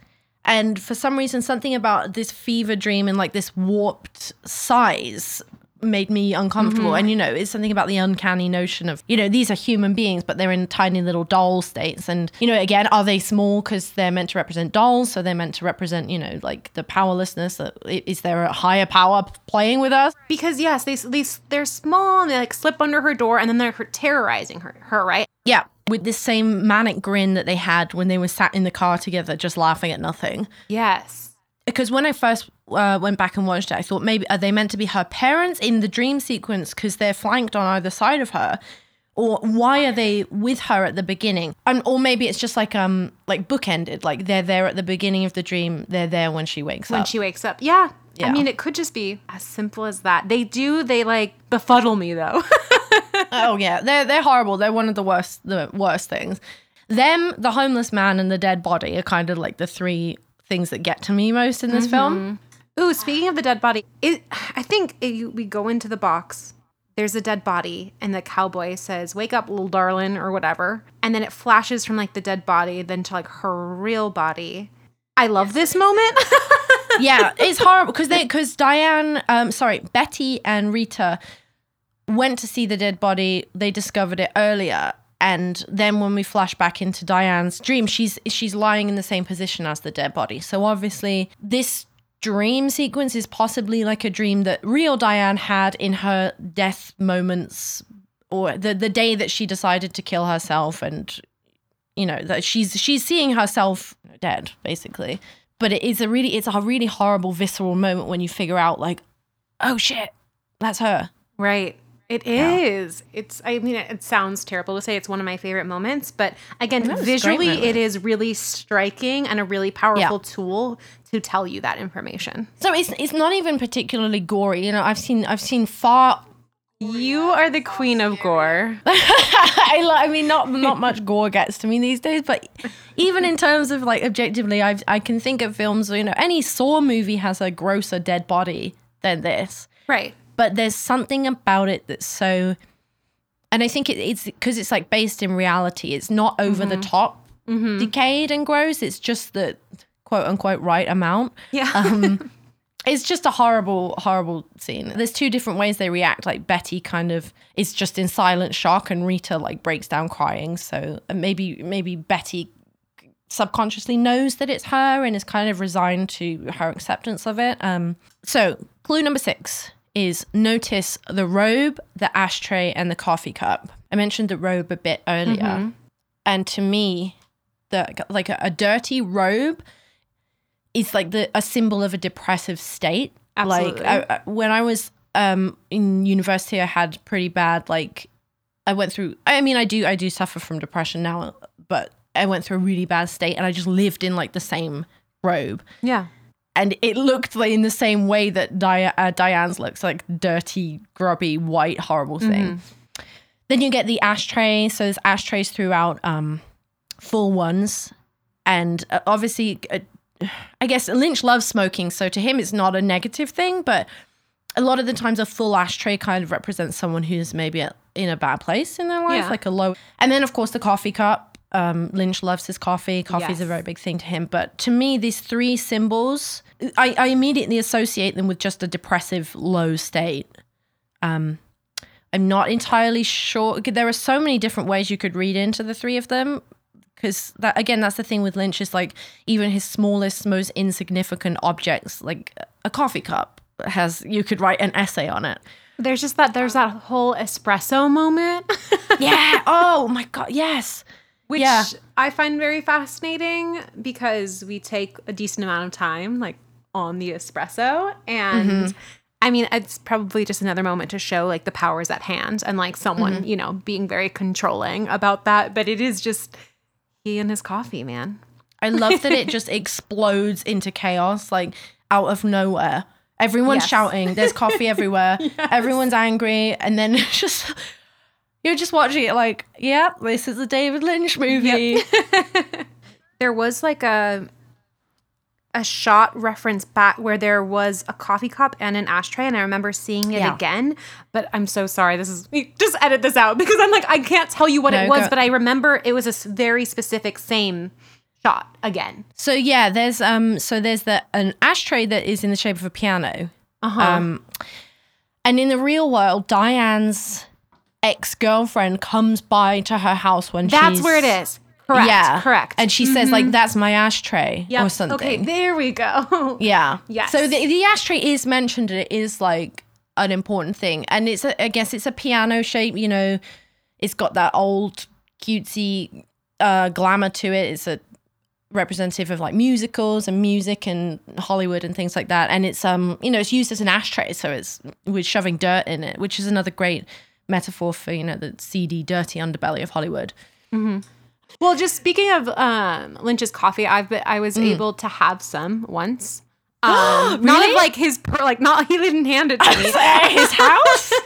And for some reason, something about this fever dream and like this warped size made me uncomfortable. Mm-hmm. And, you know, it's something about the uncanny notion of, you know, these are human beings, but they're in tiny little doll states. And, you know, again, are they small because they're meant to represent dolls? So they're meant to represent, you know, like the powerlessness. Is there a higher power playing with us? Because, yes, they, they, they're small and they like slip under her door and then they're terrorizing her, her, right? Yeah. With this same manic grin that they had when they were sat in the car together, just laughing at nothing. Yes because when I first uh, went back and watched it, I thought maybe are they meant to be her parents in the dream sequence because they're flanked on either side of her, or why are they with her at the beginning? And or maybe it's just like um like bookended, like they're there at the beginning of the dream, they're there when she wakes when up. When she wakes up, yeah. yeah. I mean, it could just be as simple as that. They do they like befuddle me though. oh yeah, they're they're horrible. They're one of the worst the worst things. Them, the homeless man, and the dead body are kind of like the three things that get to me most in this mm-hmm. film. Ooh, speaking of the dead body, it, I think it, we go into the box. There's a dead body, and the cowboy says, "Wake up, little darling," or whatever. And then it flashes from like the dead body, then to like her real body. I love this moment. yeah, it's horrible because they because Diane, um, sorry, Betty and Rita went to see the dead body. They discovered it earlier, and then when we flash back into Diane's dream, she's she's lying in the same position as the dead body. So obviously, this dream sequence is possibly like a dream that real Diane had in her death moments or the the day that she decided to kill herself and you know that she's she's seeing herself dead basically but it is a really it's a really horrible visceral moment when you figure out like oh shit that's her right it is. Yeah. It's. I mean, it, it, sounds terrible to say it's one of my favorite moments, but again, visually, it is really striking and a really powerful yeah. tool to tell you that information. So it's it's not even particularly gory. You know, I've seen I've seen far. You are the queen of gore. I, I mean, not not much gore gets to me these days, but even in terms of like objectively, I I can think of films. You know, any Saw movie has a grosser dead body than this. Right but there's something about it that's so and i think it, it's because it's like based in reality. It's not over mm-hmm. the top mm-hmm. decayed and gross. It's just the quote unquote right amount. Yeah. Um, it's just a horrible horrible scene. There's two different ways they react. Like betty kind of is just in silent shock and rita like breaks down crying. So maybe maybe betty subconsciously knows that it's her and is kind of resigned to her acceptance of it. Um so clue number six is notice the robe, the ashtray, and the coffee cup. I mentioned the robe a bit earlier. Mm-hmm. And to me, the like a, a, dirty robe is like the a symbol of a depressive state. Absolutely. Like I, when I was um, in university, I had pretty bad like I went through. I mean, I do I do suffer from depression now, but I went through a really bad state, and I just lived in like the same robe. Yeah and it looked like in the same way that Di- uh, Diane's looks like dirty, grubby, white, horrible thing. Mm-hmm. Then you get the ashtray. So there's ashtrays throughout, um, full ones, and uh, obviously, uh, I guess Lynch loves smoking, so to him it's not a negative thing, but a lot of the times a full ashtray kind of represents someone who's maybe in a bad place in their life, yeah. like a low. And then of course the coffee cup um, Lynch loves his coffee. Coffee is yes. a very big thing to him. But to me, these three symbols, I, I immediately associate them with just a depressive, low state. Um, I'm not entirely sure. There are so many different ways you could read into the three of them. Because that again, that's the thing with Lynch is like even his smallest, most insignificant objects, like a coffee cup, has you could write an essay on it. There's just that there's that whole espresso moment. yeah. Oh my god. Yes which yeah. I find very fascinating because we take a decent amount of time, like on the espresso, and mm-hmm. I mean, it's probably just another moment to show like the powers at hand and like someone, mm-hmm. you know, being very controlling about that. But it is just he and his coffee, man. I love that it just explodes into chaos, like out of nowhere. Everyone's yes. shouting, there's coffee everywhere, yes. everyone's angry, and then it's just you're just watching it like, yep, yeah, this is a David Lynch movie. Yep. there was like a a shot reference back where there was a coffee cup and an ashtray and I remember seeing it yeah. again but I'm so sorry this is just edit this out because I'm like I can't tell you what no, it was go. but I remember it was a very specific same shot again. So yeah, there's um so there's the an ashtray that is in the shape of a piano. Uh-huh. Um and in the real world, Diane's ex-girlfriend comes by to her house when That's where it is. Correct. Yeah. Correct. And she says like that's my ashtray Yep. or something. Okay, there we go. Yeah. Yes. So the, the ashtray is mentioned and it is like an important thing. And it's, a, I guess it's a piano shape, you know, it's got that old cutesy uh, glamour to it. It's a representative of like musicals and music and Hollywood and things like that. And it's, um, you know, it's used as an ashtray. So it's with shoving dirt in it, which is another great metaphor for, you know, the seedy, dirty underbelly of Hollywood. Well, just speaking of um, Lynch's coffee, I've been, I was Mm. able to have some once. Um, Not Really? of like his, per- like not he didn't hand it to me. At his house?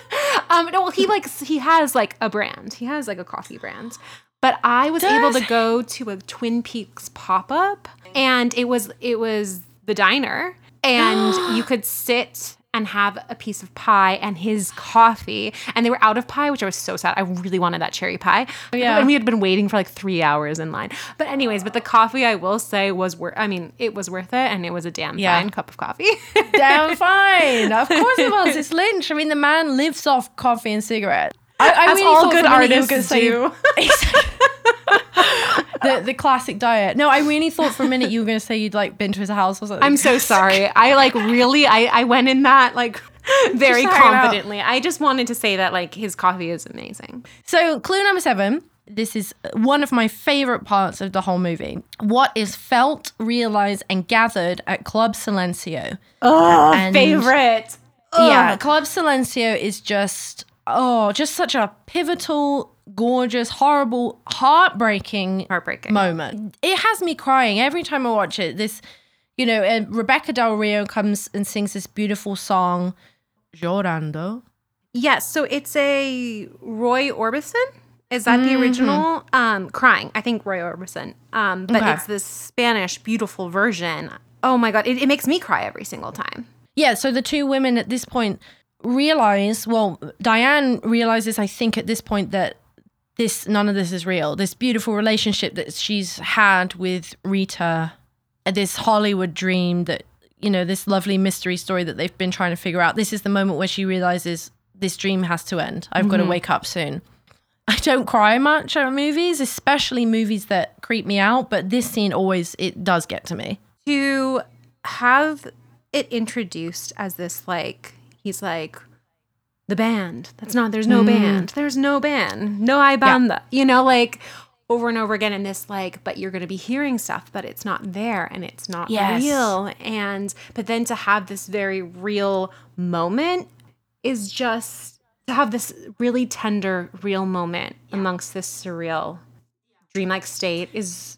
Um, no, well, he like he has like a brand. He has like a coffee brand. But I was able to go to a Twin Peaks pop up, and it was it was the diner, and you could sit and have a piece of pie and his coffee, and they were out of pie, which I was so sad. I really wanted that cherry pie. Oh, yeah. and we had been waiting for like three hours in line. But anyways, but the coffee I will say was worth. I mean, it was worth it, and it was a damn Yeah. fine cup of coffee. Damn fine. Of course it was. It's Lynch. I mean, the man lives off coffee and cigarettes. I, I As really all good for a minute you were artists do. the the classic diet. No, I really thought for a minute you were going to say you'd like been to his house or something. I'm so sorry. I like really I I went in that like very Just hanging confidently. I just wanted to say that like his coffee is amazing. So, clue number seven. This is one of my favorite parts of the whole movie. What is felt, realized, and gathered at Club Silencio? Oh, And- favorite. Yeah, Club Silencio is just oh, just such a pivotal, gorgeous, horrible, heartbreaking Heartbreaking. moment. It has me crying every time I watch it. This, you know, uh, Rebekah Del Rio comes and sings this beautiful song, Llorando. Yes, so it's a Roy Orbison. Is that the original? Um, crying. I think Roy Orbison. Um, but Okay. it's this Spanish beautiful version. Oh my god, it, it makes me cry every single time. Yeah, so the two women at this point realize, well, Diane realizes, I think, at this point that this none of this is real. This beautiful relationship that she's had with Rita, uh, this Hollywood dream that, you know, this lovely mystery story that they've been trying to figure out. This is the moment where she realizes this dream has to end. I've got to wake up soon. I don't cry much at movies, especially movies that creep me out, but this scene always it does get to me. to have it introduced as this like he's like the band. That's not there's no mm. band. There's no band. No hay banda. You know like over and over again in this like but you're going to be hearing stuff but it's not there and it's not Yes. real. And but then to have this very real moment is just to have this really tender real moment amongst this surreal dreamlike state is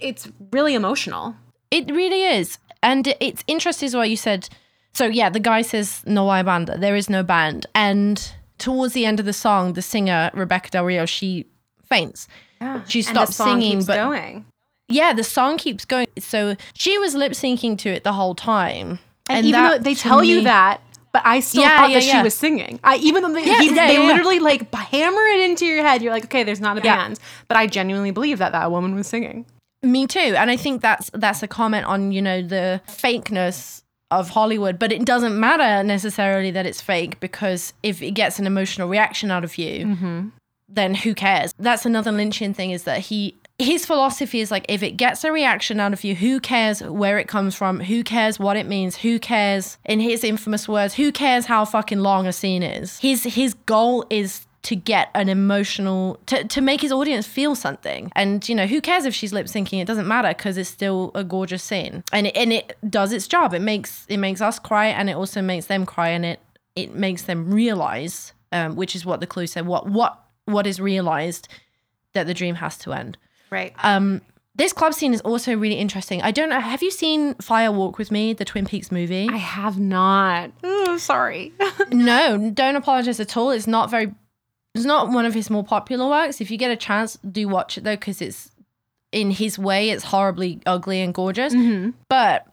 it's really emotional. It really is. And it's interesting as well. You said, so yeah, the guy says, no hay banda. There is no band. And towards the end of the song, the singer, Rebekah Del Rio, she faints. Ah, she And the stops song singing, keeps but going. yeah, the song keeps going. So she was lip syncing to it the whole time. And, even that, though they tell you that, but I still Yeah, thought yeah, that yeah. she was singing. I even though they, Yeah, he- yeah, they yeah, yeah. literally like hammer it into your head, you're like, okay, there's not a Yeah. band, but I genuinely believe that that woman was singing. Me too. And I think that's that's a comment on, you know, the fakeness of Hollywood, but it doesn't matter necessarily that it's fake because if it gets an emotional reaction out of you, mm-hmm. then who cares? That's another Lynchian thing is that he his philosophy is like if it gets a reaction out of you, who cares where it comes from? Who cares what it means? Who cares in his infamous words, who cares how fucking long a scene is? His his goal is to get an emotional to, to make his audience feel something and you know who cares if she's lip syncing it doesn't matter because it's still a gorgeous scene and it, and it does its job it makes it makes us cry and it also makes them cry and it it makes them realize um, which is what the clue said what what what is realized that the dream has to end Right. um this club scene is also really interesting i don't know have you seen fire walk with me the twin peaks movie I have not. Oh, sorry. no, don't apologize at all. It's not very. It's not one of his more popular works. If you get a chance, do watch it though, because it's in his way. It's horribly ugly and gorgeous. But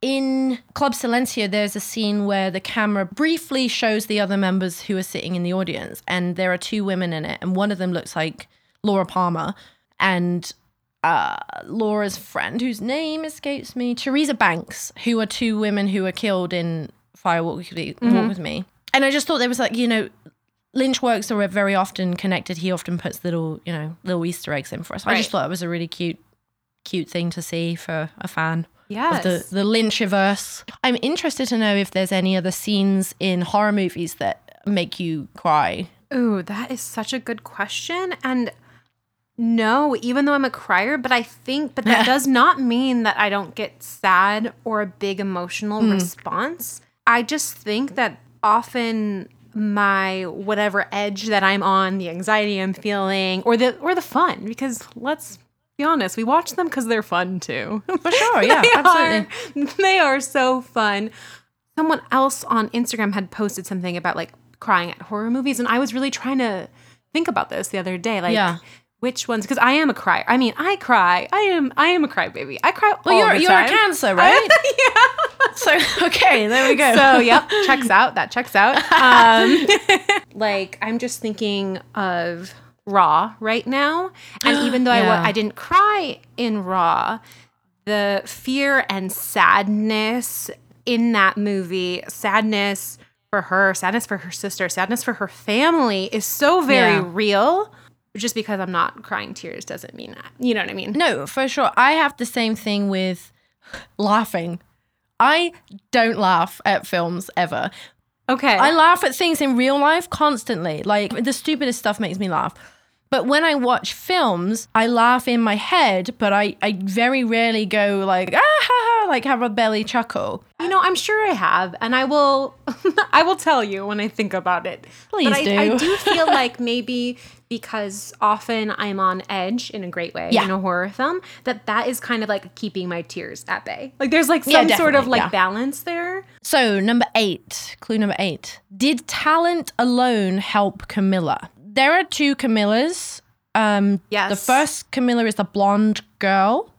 in Club Silencio, there's a scene where the camera briefly shows the other members who are sitting in the audience, and there are two women in it, and one of them looks like Laura Palmer, and uh, Laura's friend, whose name escapes me, Teresa Banks, who are two women who were killed in Fire Walk with. Mm-hmm. With me. And I just thought there was like, you know, Lynch works are very often connected. He often puts little, you know, little Easter eggs in for us. Right. I just thought it was a really cute, cute thing to see for a fan. Yes. Of the, the Lynchiverse. I'm interested to know if there's any other scenes in horror movies that make you cry. Ooh, that is such a good question. And no, even though I'm a crier, but I think, but that does not mean that I don't get sad or a big emotional mm. response. I just think that often my whatever edge that I'm on, the anxiety I'm feeling, or the or the fun, because let's be honest, we watch them because they're fun too. For sure, yeah, they absolutely. Are, they are so fun. Someone else on Instagram had posted something about like crying at horror movies, and I was really trying to think about this the other day. Like, yeah which ones because I am a crier. I mean, I cry. I am I am a crybaby. I cry well, you're, you're a cancer, right? yeah. So okay, there we go. So yep, checks out. That checks out. Um, like I'm just thinking of Raw right now, and even though yeah. I I didn't cry in Raw, the fear and sadness in that movie, sadness for her, sadness for her sister, sadness for her family is so very yeah. real just because I'm not crying tears doesn't mean that. You know what I mean? No, for sure. I have the same thing with laughing. I don't laugh at films ever. Okay. I laugh at things in real life constantly. Like the stupidest stuff makes me laugh. But when I watch films, I laugh in my head, but I, I very rarely go like, ah, ha, ha, like have a belly chuckle. You know, I'm sure I have, and I will, I will tell you when I think about it. Please but do. I, I do feel like maybe because often I'm on edge in a great way yeah. in a horror film that that is kind of like keeping my tears at bay. Like there's like some yeah, sort of like yeah. balance there. So, number 8, clue number 8. Did talent alone help Camilla? There are two Camillas. Um yes. the first Camilla is the blonde girl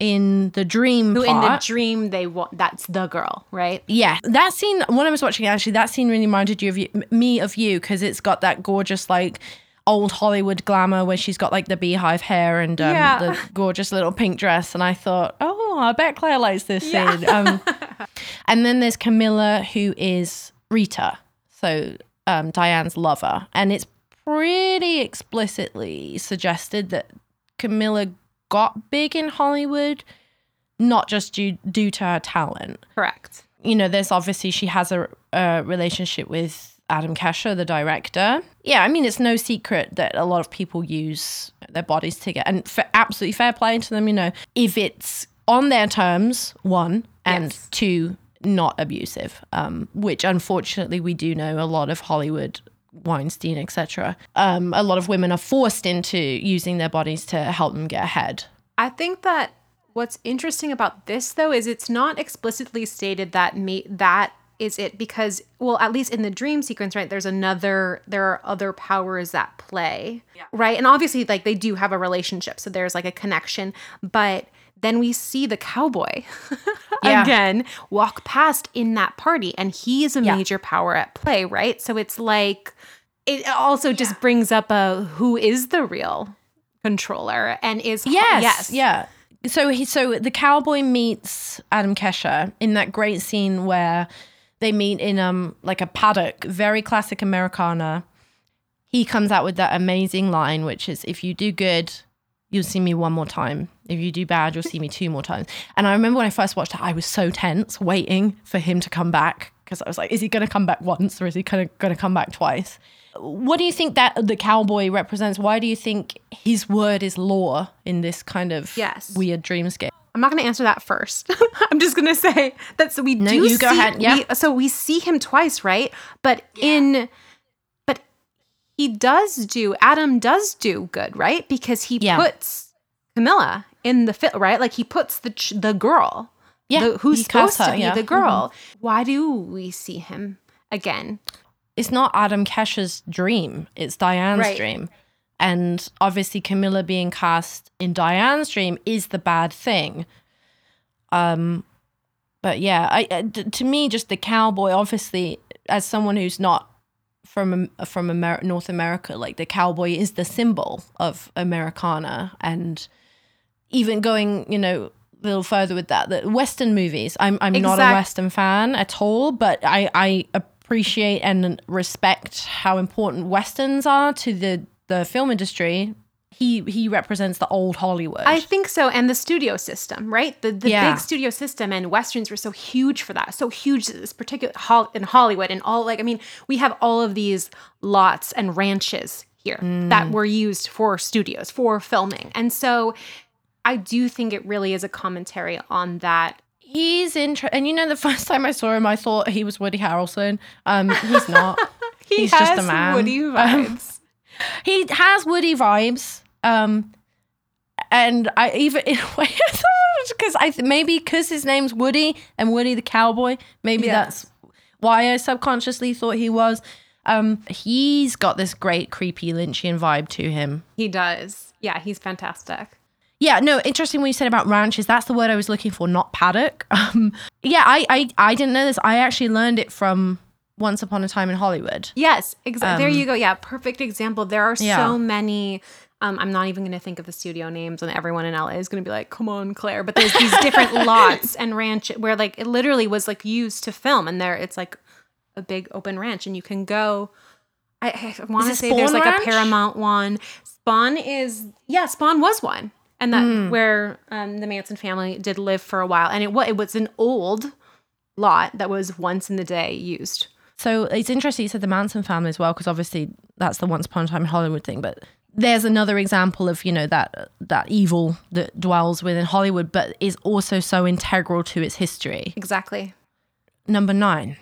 in the dream who in the dream they want that's the girl right yeah that scene when i was watching actually that scene really reminded you of you, me of you because it's got that gorgeous like old Hollywood glamour where she's got like the beehive hair and um, yeah. the gorgeous little pink dress. And I thought, oh, I bet Claire likes this yeah. scene. Um, and then there's Camilla, who is Rita, so um, Diane's lover. And it's pretty explicitly suggested that Camilla got big in Hollywood, not just due, due to her talent. Correct. You know, there's obviously she has a, a relationship with Adam Kesher, the director. Yeah, I mean, it's no secret that a lot of people use their bodies to get, and for absolutely fair play to them, you know, if it's on their terms, one, and yes. two, not abusive, um, which unfortunately we do know a lot of Hollywood Weinstein, etc. Um, a lot of women are forced into using their bodies to help them get ahead. I think that what's interesting about this though is it's not explicitly stated that me that is it because well at least in the dream sequence right there's another there are other powers at play yeah. right and obviously like they do have a relationship so there's like a connection but then we see the cowboy yeah. again walk past in that party and he is a yeah. major power at play right so it's like it also just brings up a who is the real controller and is yes yes yeah so he so the cowboy meets Adam Kesher in that great scene where they meet in um like a paddock, very classic Americana. He comes out with that amazing line, which is, "If you do good, you'll see me one more time. If you do bad, you'll see me two more times." And I remember when I first watched it, I was so tense, waiting for him to come back because I was like, "Is he going to come back once, or is he kind of going to come back twice?" What do you think that the cowboy represents? Why do you think his word is law in this kind of yes. weird dreamscape? I'm not going to answer that first. I'm just going to say that so we no, do you see, go ahead. Yeah. We, so we see him twice, right? But yeah. in but he does do Adam does do good, right? Because he yeah. puts Camilla in the fit, right? Like he puts the the girl, yeah, the, who's supposed her, to be yeah. the girl. Mm-hmm. Why do we see him again? It's not Adam Kesher's dream; it's Diane's right. dream. And obviously, Camilla being cast in Diane's dream is the bad thing. Um, but yeah, I, to me, just the cowboy. Obviously, as someone who's not from from Amer- North America, like the cowboy is the symbol of Americana, and even going, you know, a little further with that, the Western movies. I'm I'm exact- not a Western fan at all, but I I appreciate and respect how important westerns are to the the film industry he he represents the old Hollywood. I think so, and the studio system, right? The the yeah. big studio system and westerns were so huge for that, so huge this particular in Hollywood and all like I mean, we have all of these lots and ranches here mm. that were used for studios for filming, and so I do think it really is a commentary on that He's interesting. And you know, the first time I saw him, I thought he was Woody Harrelson. Um, he's not. he he's just a man. Woody um, vibes. Um, he has Woody vibes. Um, and I even in a way because I maybe because his name's Woody and Woody the cowboy, maybe that's why I subconsciously thought he was. Um, he's got this great creepy Lynchian vibe to him. He does. Yeah, he's fantastic. Yeah, no, interesting what you said about ranches. That's the word I was looking for, not paddock. Um, yeah, I, I, I didn't know this. I actually learned it from Once Upon a Time in Hollywood. Yes, exactly. Um, there you go. Yeah, perfect example. There are yeah. so many um, I'm not even going to think of the studio names, and everyone in LA is going to be like, "Come on, Claire!" But there's these different lots and ranch where like it literally was like used to film, and there it's like a big open ranch, and you can go. I, I want to say there's like ranch? a Paramount one. Spahn is yeah, Spahn was one, and that mm. where um, the Manson family did live for a while, and it it was an old lot that was once in the day used. So it's interesting you said the Manson family as well, because obviously that's the once upon a time in Hollywood thing, but there's another example of you know that that evil that dwells within Hollywood, but is also so integral to its history. Exactly. Number nine.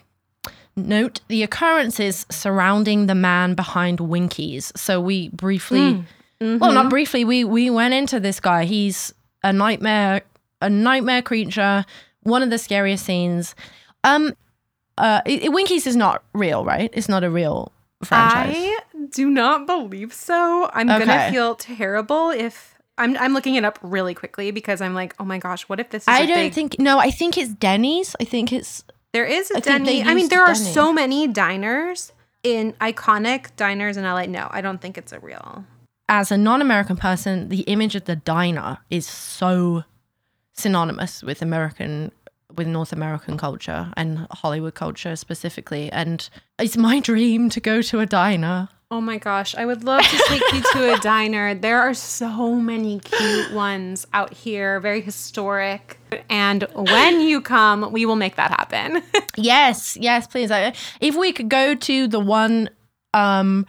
Note the occurrences surrounding the man behind Winkies. So we briefly, mm. mm-hmm. well, not briefly, we we went into this guy. He's a nightmare, a nightmare creature. One of the scariest scenes. Um, uh, it, it, Winkies is not real, right? It's not a real franchise. I do not believe so. I'm okay. gonna feel terrible if I'm I'm looking it up really quickly because I'm like, oh my gosh, what if this is I don't big... think no, I think it's Denny's. I think it's there is a Denny. I mean, there are so many diners in iconic diners in LA. No, I don't think it's a real. As a non-American person, the image of the diner is so synonymous with American with North American culture and Hollywood culture specifically. And it's my dream to go to a diner. Oh my gosh, I would love to take you to a diner. There are so many cute ones out here, very historic. And when you come, we will make that happen. yes, yes, please. If we could go to the one um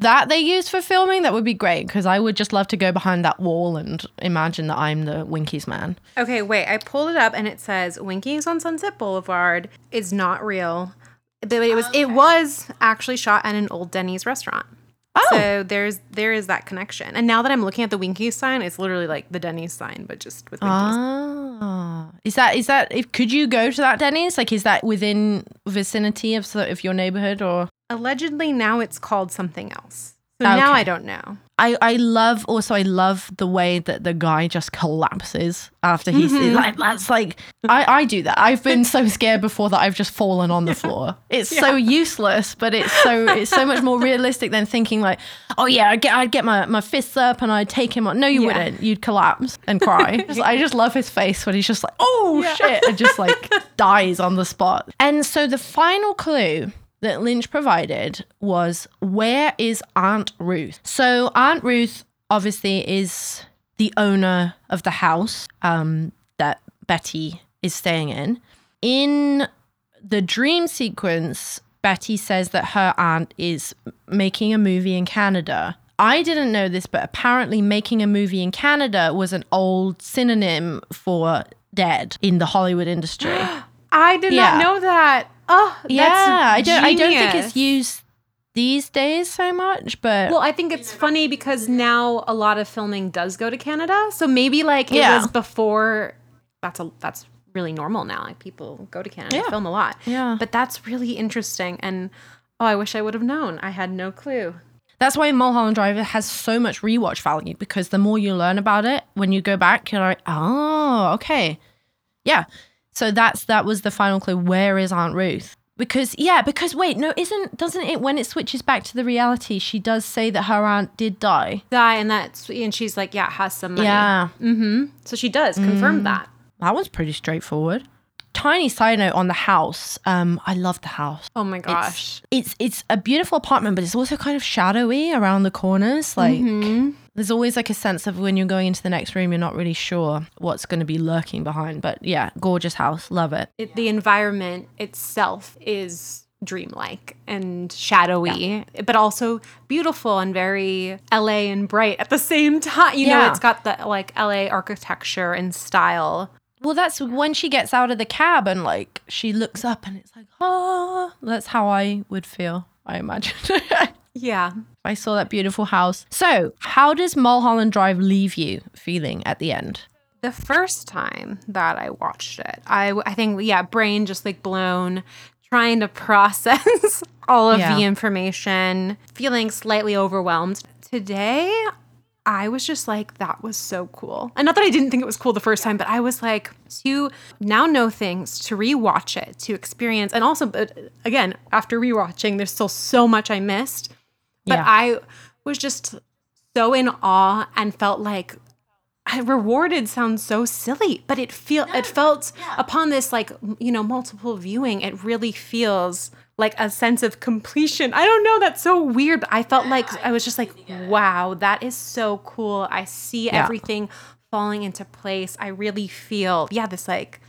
that they use for filming, that would be great because I would just love to go behind that wall and imagine that I'm the Winkies man. Okay, wait, I pulled it up and it says Winkies on Sunset Boulevard is not real. But it was okay. it was actually shot at an old Denny's restaurant. Oh. So there's there is that connection. And now that I'm looking at the Winkies sign, it's literally like the Denny's sign, but just with Winkies. Oh. Is that is that if could you go to that Denny's? Like is that within vicinity of of your neighborhood or Allegedly, now it's called something else. So ah, okay. now I don't know. I, I love also I love the way that the guy just collapses after he's mm-hmm. like that's like I, I do that. I've been so scared before that I've just fallen on the yeah. floor. It's yeah. so useless, but it's so it's so much more realistic than thinking like, oh yeah, I'd get I'd get my, my fists up and I'd take him on. No, you yeah. wouldn't. You'd collapse and cry. I just love his face when he's just like, oh shit, and just like dies on the spot. And so the final clue that Lynch provided was where is Aunt Ruth? So Aunt Ruth obviously is the owner of the house um, that Betty is staying in. In the dream sequence, Betty says that her aunt is making a movie in Canada. I didn't know this, but apparently, making a movie in Canada was an old synonym for dead in the Hollywood industry. I did yeah. not know that. Oh, yeah. I don't. I don't think it's used these days so much, but well, I think it's funny because now a lot of filming does go to Canada. So maybe like it yeah. was before. That's a that's really normal now. Like people go to Canada yeah. film a lot. Yeah, but that's really interesting. And oh, I wish I would have known. I had no clue. That's why Mulholland Drive has so much rewatch value because the more you learn about it, when you go back, you're like, oh, okay, yeah. So that's that was the final clue. Where is Aunt Ruth? because yeah, because wait, no, isn't doesn't it when it switches back to the reality, she does say that her aunt did die. Die and that's and she's like, yeah, has some money. Yeah. Mm-hmm. So she does confirm that. That was pretty straightforward. Tiny side note on the house. Um, I love the house. Oh my gosh. It's it's a beautiful apartment, but it's also kind of shadowy around the corners. Like there's always like a sense of when you're going into the next room, you're not really sure what's going to be lurking behind. But yeah, gorgeous house, love it. It, the environment itself is dreamlike and shadowy, but also beautiful and very LA and bright at the same time. You know, Yeah. it's got the like LA architecture and style. Well, that's when she gets out of the cab and like she looks up and it's like, oh, that's how I would feel, I imagine. Yeah. I saw that beautiful house. So, how does Mulholland Drive leave you feeling at the end? The first time that I watched it, I, I think, yeah, brain just like blown, trying to process all of Yeah. the information, feeling slightly overwhelmed. Today, I was just like, that was so cool. And not that I didn't think it was cool the first time, but I was like, to now know things, to rewatch it, to experience. And also, but again, after rewatching, there's still so much I missed. But Yeah. I was just so in awe and felt like I rewarded sounds so silly, but it feel it felt upon this like you know multiple viewing, it really feels like a sense of completion. I don't know, that's so weird. But I felt like I was just like, wow, that is so cool. I see Yeah. everything falling into place. I really feel yeah, this like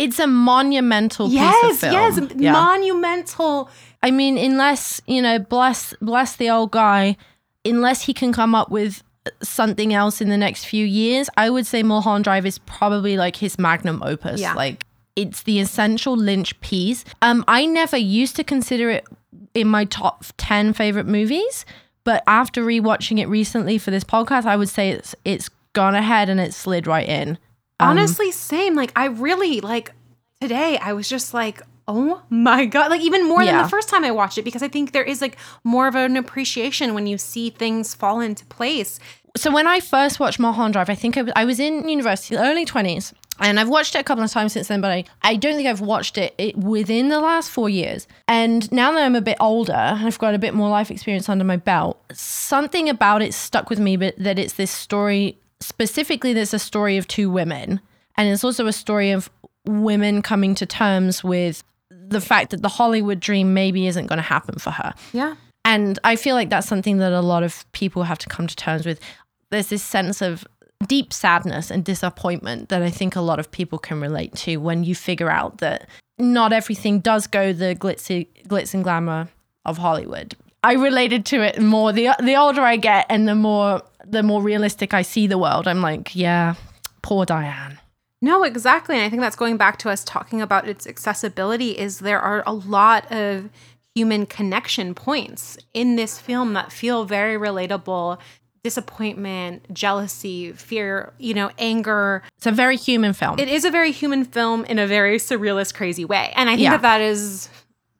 It's a monumental piece of yes, yes, Yeah. monumental. I mean, unless you know, bless bless the old guy, unless he can come up with something else in the next few years, I would say Mulholland Drive is probably like his magnum opus. Yeah. Like it's the essential Lynch piece. Um, I never used to consider it in my top ten favorite movies, but after rewatching it recently for this podcast, I would say it's it's gone ahead and it slid right in. Um, Honestly, same. Like I really like today. I was just like, oh my god! Like even more than the first time I watched it because I think there is like more of an appreciation when you see things fall into place. so when I first watched Mulholland Drive, I think I was, I was in university, early 20s, and I've watched it a couple of times since then, but I, I don't think I've watched it, it within the last four years. And now that I'm a bit older, and I've got a bit more life experience under my belt, something about it stuck with me, but that it's this story, specifically, there's a story of two women. And it's also a story of women coming to terms with the fact that the Hollywood dream maybe isn't going to happen for her. Yeah. And I feel like that's something that a lot of people have to come to terms with. There's this sense of deep sadness and disappointment that I think a lot of people can relate to when you figure out that not everything does go the glitzy glitz and glamour of Hollywood. I related to it more the the older I get and the more the more realistic I see the world. I'm like, yeah, poor Diane. No, exactly. And I think that's going back to us talking about its accessibility is there are a lot of human connection points in this film that feel very relatable. Disappointment, jealousy, fear, you know, anger. It's a very human film. It is a very human film in a very surrealist, crazy way. And I think Yeah. that that is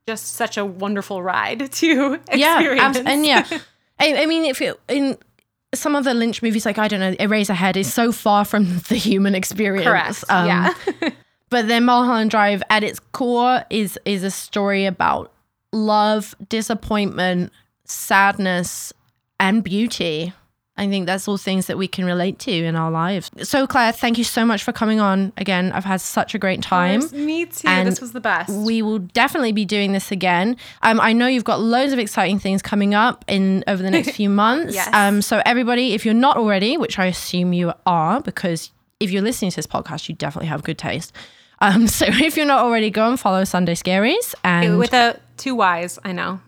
just such a wonderful ride to experience. yeah, abs- and yeah, I, I mean, if it, in some of the Lynch movies, like I don't know, Eraserhead is so far from the human experience. Correct. Um, yeah. But then Mulholland Drive, at its core, is is a story about love, disappointment, sadness, and beauty. I think that's all things that we can relate to in our lives. So, Claire, thank you so much for coming on again. I've had such a great time. Me too. And this was the best. We will definitely be doing this again. Um, I know you've got loads of exciting things coming up in over the next few months. Yes. Um, so everybody, if you're not already, which I assume you are, because if you're listening to this podcast, you definitely have good taste. Um, so if you're not already, go and follow Sunday Scaries and with, with a two Y's, I know.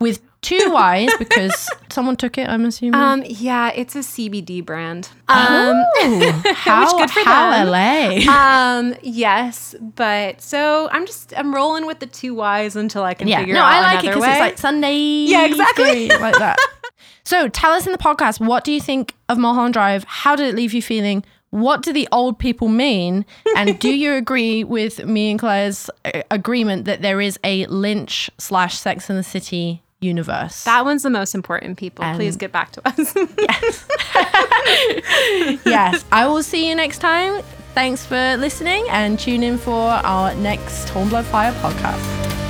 Two Y's because someone took it. I'm assuming. Um, yeah, it's a CBD brand. Um, Ooh, how good for how them. LA? um, yes, but so I'm just I'm rolling with the two Y's until I can yeah, figure no, out No, I like it because it's like Sunday. Yeah, exactly. Like that. So tell us in the podcast, what do you think of Mulholland Drive? How did it leave you feeling? What do the old people mean? And do you agree with me and Claire's uh, agreement that there is a Lynch slash Sex in the City universe? that one's the most important. People, please get back to us. yes. I will see you next time. Thanks for listening and tune in for our next Hornblood Fire podcast.